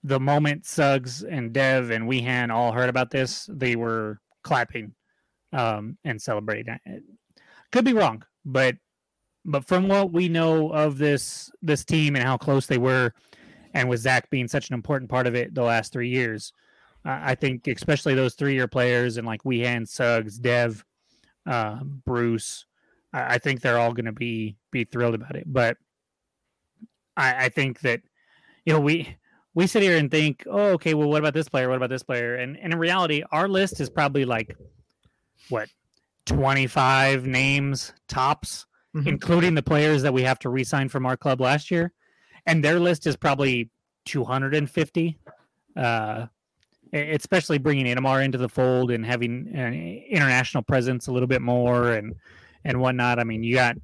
the moment Suggs and Dev and Wehan all heard about this, they were clapping um, and celebrating. Could be wrong, but but from what we know of this this team and how close they were and with Zach being such an important part of it the last three years, uh, I think especially those three year players and like Wehan, Suggs, Dev, uh, Bruce, I, I, think they're all going to be be thrilled about it. But I, I think that you know we we sit here and think, oh, okay, well, what about this player? What about this player? And, and in reality, our list is probably like what 25 names tops, mm-hmm. including the players that we have to re-sign from our club last year and their list is probably 250. Uh, especially bringing Inamar into the fold and having an international presence a little bit more and and whatnot. I mean, you got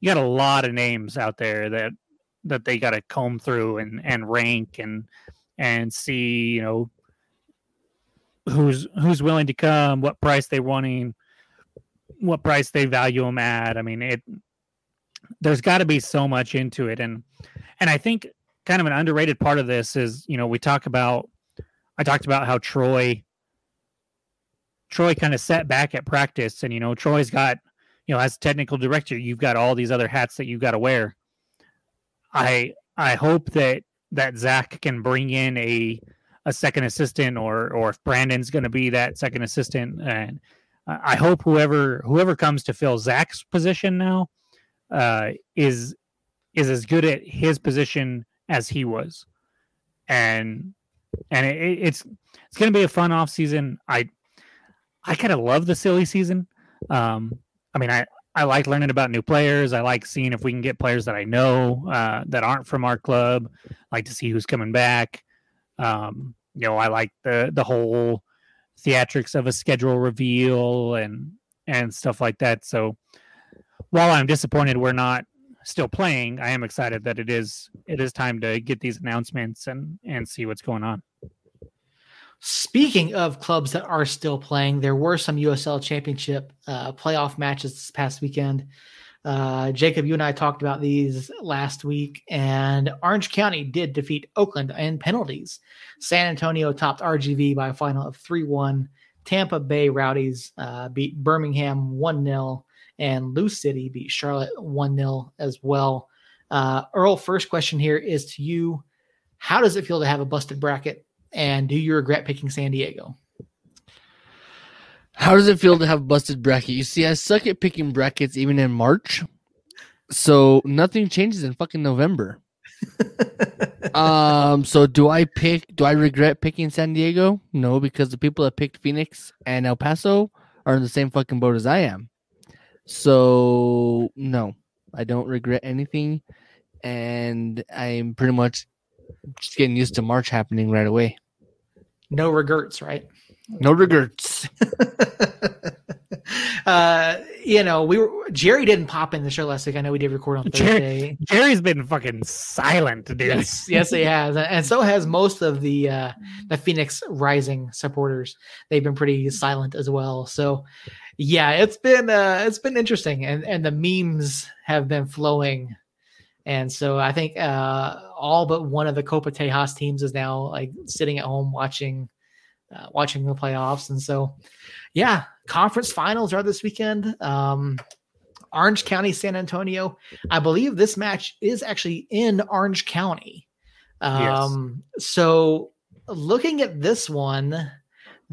you got a lot of names out there that that they got to comb through and and rank and and see you know who's who's willing to come, what price they're wanting, what price they value them at. I mean, it there's got to be so much into it, and and I think kind of an underrated part of this is you know we talk about I talked about how Troy Troy kind of set back at practice, and you know Troy's got you know as technical director, you've got all these other hats that you've got to wear. I I hope that that Zach can bring in a a second assistant, or or if Brandon's going to be that second assistant, and I hope whoever whoever comes to fill Zach's position now uh, is is as good at his position as he was, and and it, it's it's going to be a fun off season. I I kind of love the silly season. Um, I mean, I I like learning about new players. I like seeing if we can get players that I know uh, that aren't from our club. I like to see who's coming back. Um, you know, I like the the whole theatrics of a schedule reveal and and stuff like that. So while I'm disappointed we're not still playing, I am excited that it is it is time to get these announcements and and see what's going on. Speaking of clubs that are still playing, there were some USL Championship uh, playoff matches this past weekend. Uh, Jacob, you and I talked about these last week, and Orange County did defeat Oakland in penalties. San Antonio topped RGV by a final of 3 1. Tampa Bay Rowdies uh, beat Birmingham 1 0, and Lou City beat Charlotte 1 0 as well. Uh, Earl, first question here is to you How does it feel to have a busted bracket, and do you regret picking San Diego? How does it feel to have busted bracket? You see, I suck at picking brackets even in March. So nothing changes in fucking November. um, so do I pick do I regret picking San Diego? No, because the people that picked Phoenix and El Paso are in the same fucking boat as I am. So no, I don't regret anything. And I'm pretty much just getting used to March happening right away. No regrets, right? No regrets. uh, you know, we were Jerry didn't pop in the show last week. I know we did record on Thursday. Jerry, Jerry's been fucking silent, dude. Yes, yes, he has, and so has most of the uh, the Phoenix Rising supporters. They've been pretty silent as well. So, yeah, it's been uh, it's been interesting, and and the memes have been flowing. And so I think uh, all but one of the Copa Tejas teams is now like sitting at home watching uh, watching the playoffs. And so, yeah, conference finals are this weekend. Um, Orange County, San Antonio. I believe this match is actually in Orange County. Um, yes. So, looking at this one,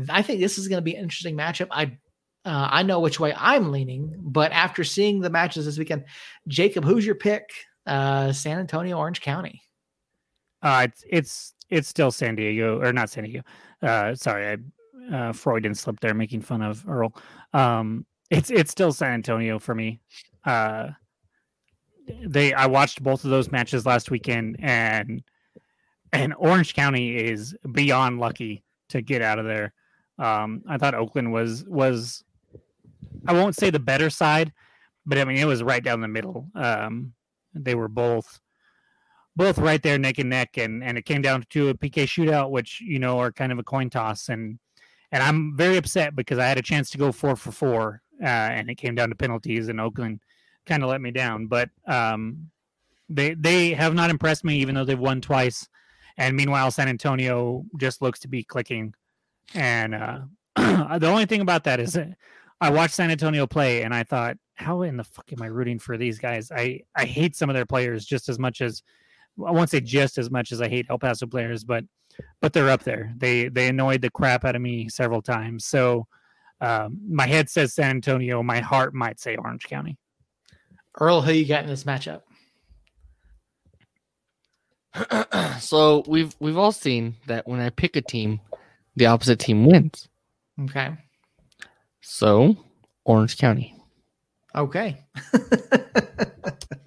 I think this is going to be an interesting matchup. I uh, I know which way I'm leaning, but after seeing the matches this weekend, Jacob, who's your pick? Uh, San Antonio, Orange County. Uh, it's it's it's still San Diego or not San Diego. Uh, sorry, I uh, Freudian slip there, making fun of Earl. Um, it's it's still San Antonio for me. Uh, they I watched both of those matches last weekend, and and Orange County is beyond lucky to get out of there. Um, I thought Oakland was was I won't say the better side, but I mean it was right down the middle. Um, they were both both right there neck and neck and and it came down to a PK shootout which you know are kind of a coin toss and and I'm very upset because I had a chance to go 4 for 4 uh, and it came down to penalties and Oakland kind of let me down but um they they have not impressed me even though they've won twice and meanwhile San Antonio just looks to be clicking and uh the only thing about that is that I watched San Antonio play and I thought how in the fuck am I rooting for these guys? I I hate some of their players just as much as I won't say just as much as I hate El Paso players, but but they're up there. They they annoyed the crap out of me several times. So um, my head says San Antonio. My heart might say Orange County. Earl, who you got in this matchup? so we've we've all seen that when I pick a team, the opposite team wins. Okay. So Orange County. Okay.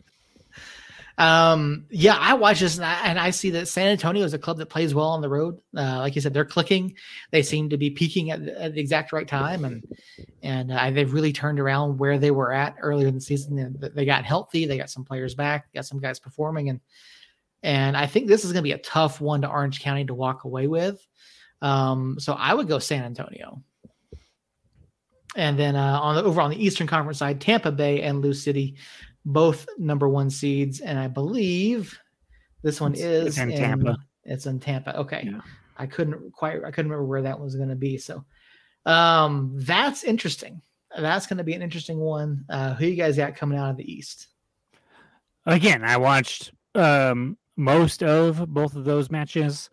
Um, yeah, I watch this and I, and I, see that San Antonio is a club that plays well on the road. Uh, like you said, they're clicking. They seem to be peaking at, at the exact right time, and and uh, they've really turned around where they were at earlier in the season. They got healthy. They got some players back. Got some guys performing, and and I think this is going to be a tough one to Orange County to walk away with. Um, so I would go San Antonio. And then uh, on the over on the Eastern Conference side, Tampa Bay and Lou City both number one seeds, and I believe This one It's- is it's in Tampa. It's in Tampa. Okay. Yeah. I couldn't quite I couldn't remember where that was going to be. So um that's interesting. That's going to be an interesting one. Uh who you guys got coming out of the East? Again, I watched um, most of both of those matches,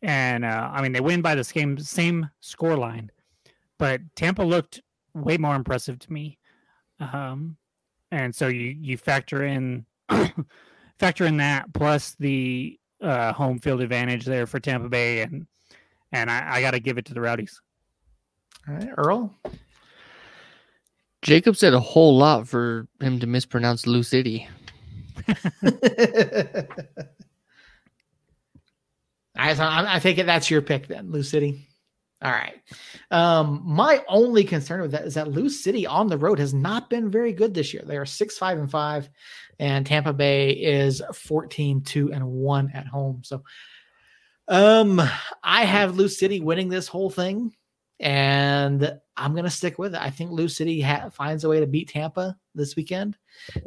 and uh, I mean they win by the same same score line, but Tampa looked way more impressive to me. Um, and so you you factor in factor in that plus the uh, home field advantage there for Tampa Bay, and and I, I got to give it to the Rowdies. All right, Earl. Jacob said a whole lot for him to mispronounce Lou City. I, I I think that's your pick then, Lou City. All right. Um, my only concern with that is that Lou City on the road has not been very good this year. They are six, five, and five, and Tampa Bay is 14, 2, and 1 at home. So um I have Lou City winning this whole thing, and I'm gonna stick with it. I think Lou City ha- finds a way to beat Tampa this weekend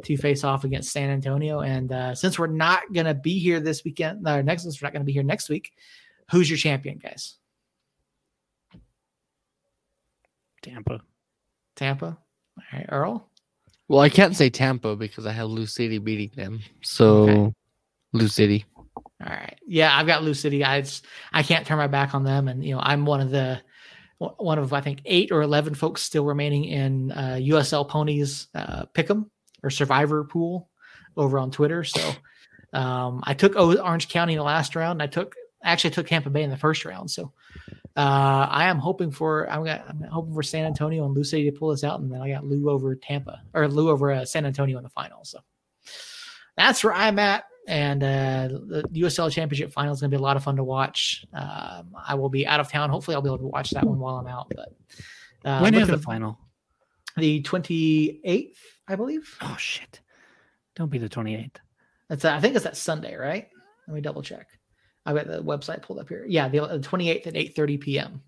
to face off against San Antonio. And uh, since we're not gonna be here this weekend, or next, since we're not gonna be here next week, who's your champion, guys? Tampa. Tampa. All right, Earl. Well, I can't say Tampa because I have Lou City beating them. So Okay. Lou City. All right. Yeah, I've got Lou City. I just, I can't turn my back on them, and you know I'm one of the one of I think eight or eleven folks still remaining in uh, USL Ponies uh, Pick'em or Survivor Pool over on Twitter. So um, I took Orange County in the last round. And I took actually took Tampa Bay in the first round. So uh, I am hoping for I'm, got, I'm hoping for San Antonio and Lou City to pull this out, and then I got Lou over Tampa or Lou over uh, San Antonio in the final. So that's where I'm at. And uh, the USL Championship final is going to be a lot of fun to watch. Um, I will be out of town. Hopefully, I'll be able to watch that one while I'm out. But uh, when is the final? the 28th, I believe. Oh shit! Don't be the twenty eighth. That's I think it's that Sunday, right? Let me double check. I've got the website pulled up here. Yeah, the, the 28th at 8:30 p.m.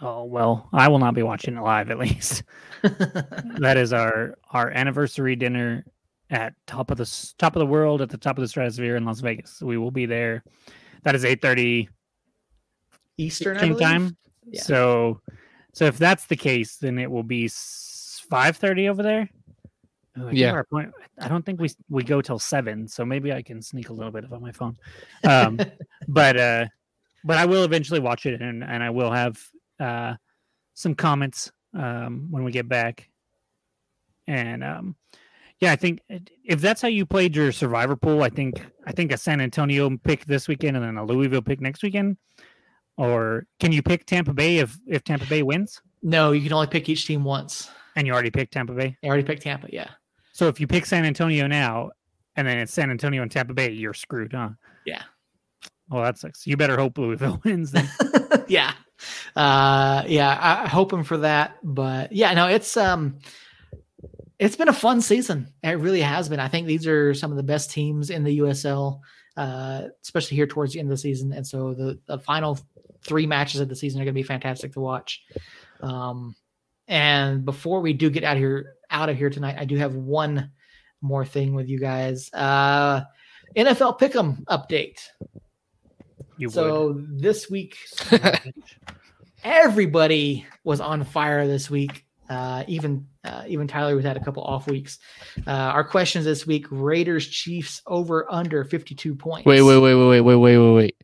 Oh well, I will not be watching it live at least. that is our our anniversary dinner at top of the top of the world at the top of the stratosphere in Las Vegas. We will be there. That is eight thirty Eastern I Eastern time. Yeah. So, so if that's the case, then it will be five thirty over there. Think Yeah. I don't think we we go till seven, so maybe I can sneak a little bit on my phone. Um, but uh, but I will eventually watch it, and and I will have uh some comments um when we get back. And um, yeah, I think if that's how you played your survivor pool, I think I think a San Antonio pick this weekend and then a Louisville pick next weekend. Or can you pick Tampa Bay if if Tampa Bay wins no, you can only pick each team once. and you already picked Tampa Bay? I already picked Tampa. Yeah. So if you pick San Antonio now and then it's San Antonio and Tampa Bay, you're screwed, huh? Yeah. Well, that sucks. You better hope Louisville wins then. yeah. Uh yeah, I, I'm hoping for that. But yeah, no, it's um it's been a fun season. It really has been. I think these are some of the best teams in the USL, uh, especially here towards the end of the season. And so the, the final three matches of the season are going to be fantastic to watch. Um, and before we do get out of here, out of here tonight, I do have one more thing with you guys. Uh, NFL Pick'em update. You so this week, everybody was on fire this week. Uh, even uh, even Tyler was had a couple off weeks. Uh, our questions this week: Raiders Chiefs over under fifty two points. Wait, wait, wait, wait, wait, wait, wait, wait, wait.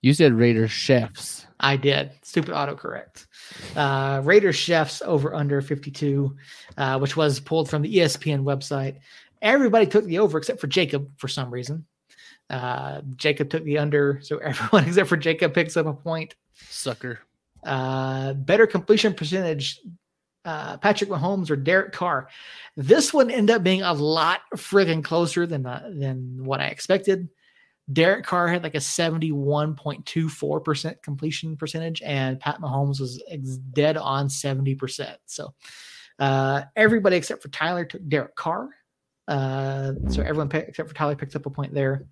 You said Raiders chefs. I did. Stupid autocorrect. Uh, Raiders Chefs over under 52, uh, which was pulled from the ESPN website. Everybody took the over except for Jacob for some reason. Uh, Jacob took the under, so everyone except for Jacob picks up a point. Sucker. Uh, better completion percentage, uh, Patrick Mahomes or Derek Carr. This one ended up being a lot friggin' closer than uh, than what I expected. Derek Carr had like a 71.24% completion percentage, and Pat Mahomes was ex- dead on 70%. So uh, everybody except for Tyler took Derek Carr. Uh, so everyone pick, except for Tyler picked up a point there.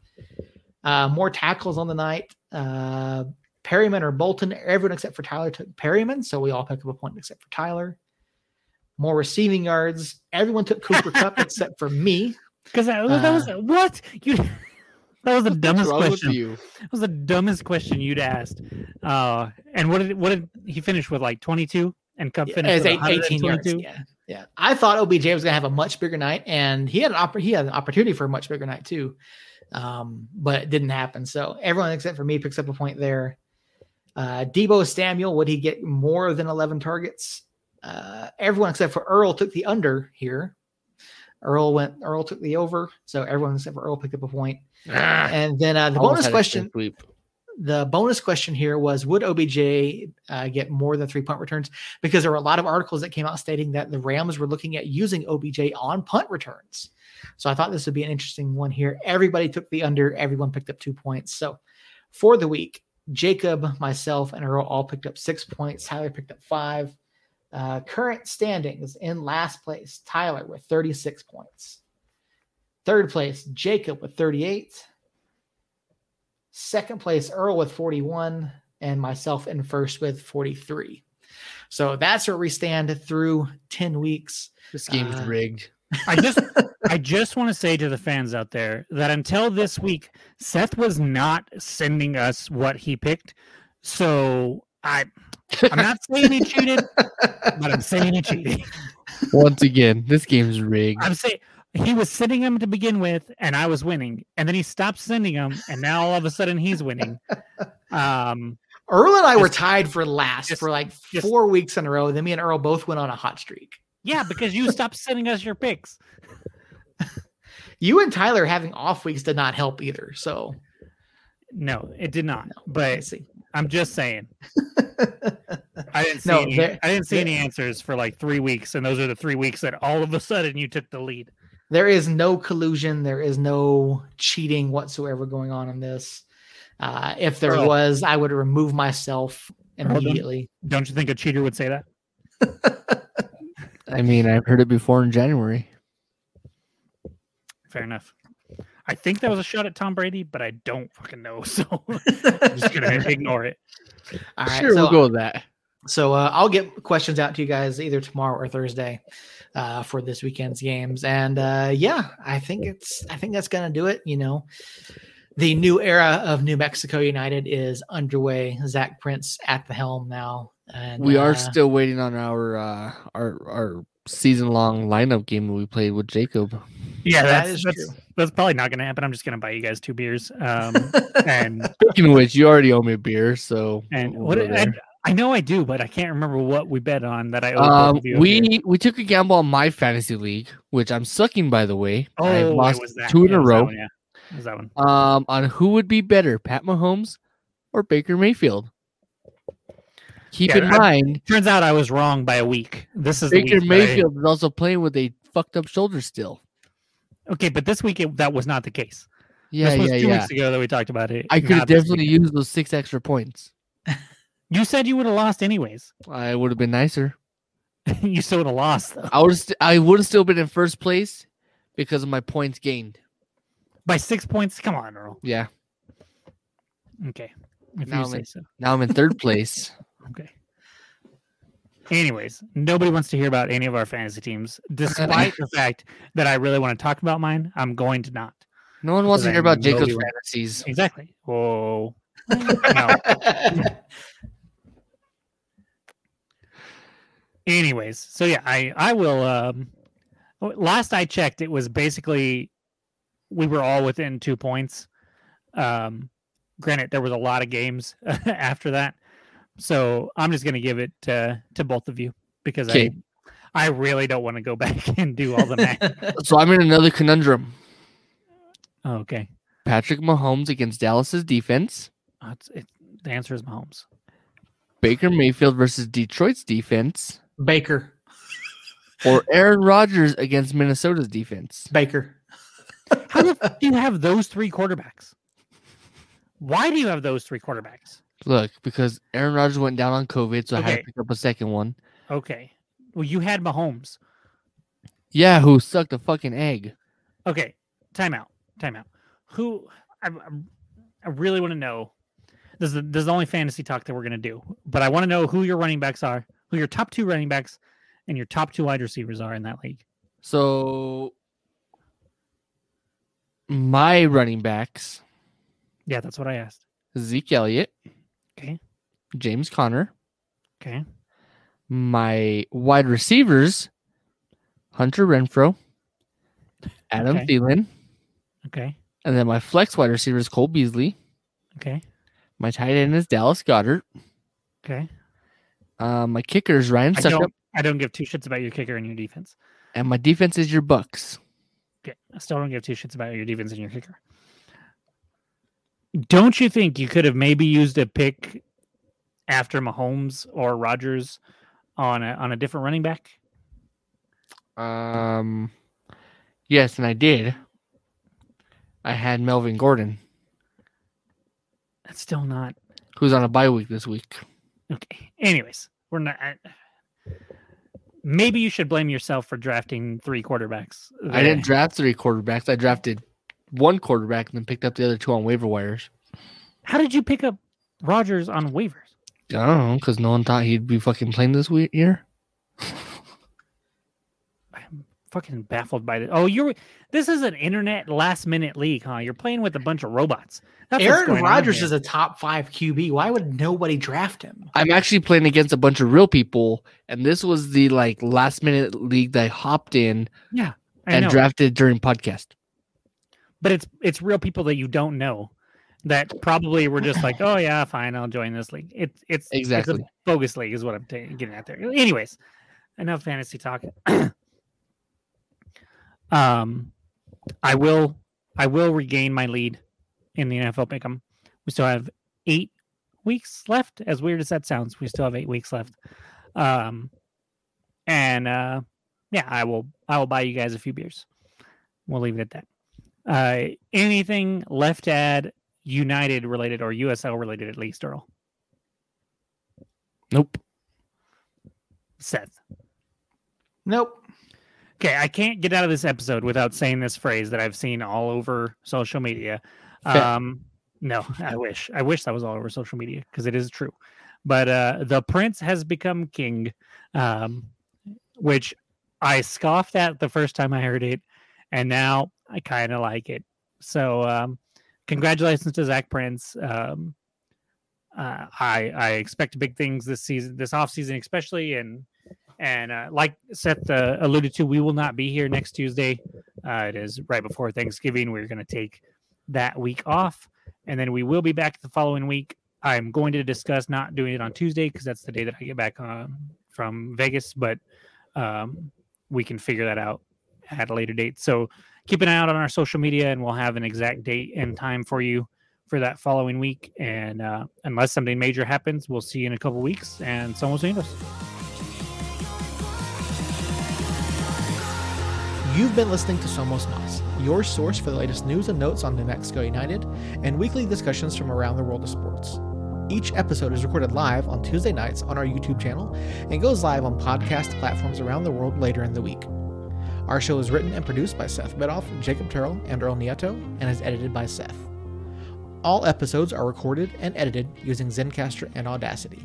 Uh, more tackles on the night. Uh, Perryman or Bolton. Everyone except for Tyler took Perryman, so we all pick up a point except for Tyler. More receiving yards. Everyone took Cooper Kupp except for me. Because that, that was Uh, what you. That was the dumbest question. you? That was the dumbest question you'd asked. Uh, and what did what did he finish with? Like twenty two, and Kupp Yeah, finished 18 yards. Yeah, yeah. I thought OBJ was going to have a much bigger night, and he had an oppor- he had an opportunity for a much bigger night too, um, but it didn't happen. So everyone except for me picks up a point there. Uh, Deebo Samuel would he get more than 11 targets? Uh, everyone except for Earl took the under here. Earl went. Earl took the over, so everyone except for Earl picked up a point. And then uh, the bonus question the bonus question here was would OBJ uh, get more than three punt returns? Because there were a lot of articles that came out stating that the Rams were looking at using OBJ on punt returns. So I thought this would be an interesting one here. Everybody took the under, everyone picked up two points. So for the week, Jacob, myself, and Earl all picked up six points. Tyler picked up five. Uh, current standings in last place, Tyler with 36 points. Third place, Jacob with 38. Second place, Earl with 41, and myself in first with 43. So that's where we stand through 10 weeks. This game's Uh, rigged. I just I just want to say to the fans out there that until this week, Seth was not sending us what he picked. So I I'm not saying he cheated, but I'm saying he cheated. Once again, this game's rigged. I'm saying he was sending him to begin with, and I was winning, and then he stopped sending him, and now all of a sudden he's winning. Um, Earl and I were tied for last just- for like just- four weeks in a row. Then me and Earl both went on a hot streak. yeah, because you stopped sending us your picks. You and Tyler having off weeks did not help either. So No, it did not. let's But see. I'm just saying. I didn't see No, any, there- I didn't see there- any answers for like three weeks, and those are the three weeks that all of a sudden you took the lead. there is no collusion. There is no cheating whatsoever going on in this. Uh, if there Earl. was, I would remove myself Earl, don't- immediately. Don't you think a cheater would say that? I mean, I've heard it before in January. Fair enough. I think that was a shot at Tom Brady, but I don't fucking know, so I'm just gonna ignore it. All right, sure, so, we'll go with that. so uh, I'll get questions out to you guys either tomorrow or Thursday uh, for this weekend's games. And uh, yeah, I think it's I think that's gonna do it. You know, the new era of New Mexico United is underway. Zach Prince at the helm now, and We are uh, still waiting on our uh, our our season long lineup game that we played with Jacob. Yeah, That that's that's, true. That's probably not gonna happen. I'm just gonna buy you guys two beers. Um, and Speaking of which, you already owe me a beer, so and we'll what go I. I know I do, but I can't remember what we bet on that I owe Um, of you a beer. we we took a gamble on my fantasy league, which I'm sucking by the way. oh I've lost was that. two in Yeah, a it that row. one, yeah, was that one. Um, on who would be better, Pat Mahomes or Baker Mayfield. Keep Yeah, in I- mind, Turns out I was wrong by a week. This is Baker week that I- Mayfield is also playing with a fucked up shoulder still. Okay, but this week it, that was not the case. Yeah, this was yeah, two yeah. weeks ago that we talked about it. I could have definitely used those six extra points. You said you would have lost anyways. I would have been nicer. you still would have lost though I would st- I would have still been in first place because of my points gained. by six points. Come on, Earl. Yeah. Okay, if Now you I'm say in- so. Now I'm in third place. Okay. Anyways, nobody wants to hear about any of our fantasy teams, despite the fact that I really want to talk about mine. I'm going to not. No one wants to hear about Jacob's will- fantasies. Exactly. Whoa. no. Anyways, so yeah, I I will. Um, last I checked, it was basically we were all within two points. Um, granted, there was a lot of games after that, so I'm just gonna give it to to both of you because Okay. I I really don't want to go back and do all the math. So I'm in another conundrum. Oh, okay, Patrick Mahomes against Dallas's defense. Uh, it's, it, the answer is Mahomes. Baker Mayfield versus Detroit's defense. Baker, Or Aaron Rodgers against Minnesota's defense. Baker. How do you have those three quarterbacks? Why do you have those three quarterbacks? Look, because Aaron Rodgers went down on COVID, so I had to pick up a second one. Okay. Well, you had Mahomes. Yeah, who sucked a fucking egg. Okay. Timeout. Timeout. Who? I, I- really want to know. This is, the, this is the only fantasy talk that we're going to do. But I want to know who your running backs are, who your top two running backs, and your top two wide receivers are in that league. So my running backs Yeah, that's what I asked. Zeke Elliott, Okay. James Conner. Okay. My wide receivers, Hunter Renfrow, Adam Okay. Thielen, Okay. and then my flex wide receiver is Cole Beasley. Okay. My tight end is Dallas Goedert. Okay. Uh, my kicker is Ryan I don't I don't give two shits about your kicker and your defense. and my defense is your Bucks. Okay. I still don't give two shits about your defense and your kicker. Don't you think you could have maybe used a pick after Mahomes or Rodgers on a on a different running back? Um, yes, and I did. I had Melvin Gordon, That's still not who's on a bye week this week. okay. Anyways, we're not. Maybe you should blame yourself for drafting three quarterbacks. I didn't draft three quarterbacks. I drafted one quarterback and then picked up the other two on waiver wires. How did you pick up Rodgers on waivers? I don't know because no one thought he'd be fucking playing this week year. I'm fucking baffled by this. Oh, you're this is an internet last minute league, huh? You're playing with a bunch of robots. That's what's Aaron Rodgers here. is a top five QB. Why would nobody draft him? I'm actually playing against a bunch of real people, and this was the like last minute league that I hopped in I and know, drafted during podcast. But it's it's real people that you don't know that probably were just like, oh yeah, fine, I'll join this league. It's it's Exactly. it's a bogus league is what I'm ta- getting at there. Anyways, enough fantasy talk. um, I will I will regain my lead in the NFL pick'em. We still have eight weeks left. As weird as that sounds, we still have eight weeks left. Um, and uh, yeah, I will I will buy you guys a few beers. We'll leave it at that. Uh, anything left to add United related or USL related at least, Earl? Nope. Seth. Nope. Okay, I can't get out of this episode without saying this phrase that I've seen all over social media. Um, no, I wish. I wish that was all over social media because it is true. But uh, the prince has become king, um, which I scoffed at the first time I heard it, and now I kind of like it. So, um, congratulations to Zach Prince. Um, uh, I I expect big things this season, this off season especially, and and uh, like Seth uh, alluded to, we will not be here next Tuesday. Uh, it is right before Thanksgiving. We're going to take that week off, and then we will be back the following week. I'm going to discuss not doing it on Tuesday because that's the day that I get back um, from Vegas, but um, we can figure that out at a later date. So keep an eye out on our social media, and we'll have an exact date and time for you for that following week. And uh, unless something major happens, we'll see you in a couple weeks. And someone's somos unidos. You've been listening to Somos Nos, your source for the latest news and notes on New Mexico United and weekly discussions from around the world of sports. Each episode is recorded live on Tuesday nights on our YouTube channel and goes live on podcast platforms around the world later in the week. Our show is written and produced by Seth Bedoff, Jacob Terrell, and Earl Nieto, and is edited by Seth. All episodes are recorded and edited using Zencastr and Audacity.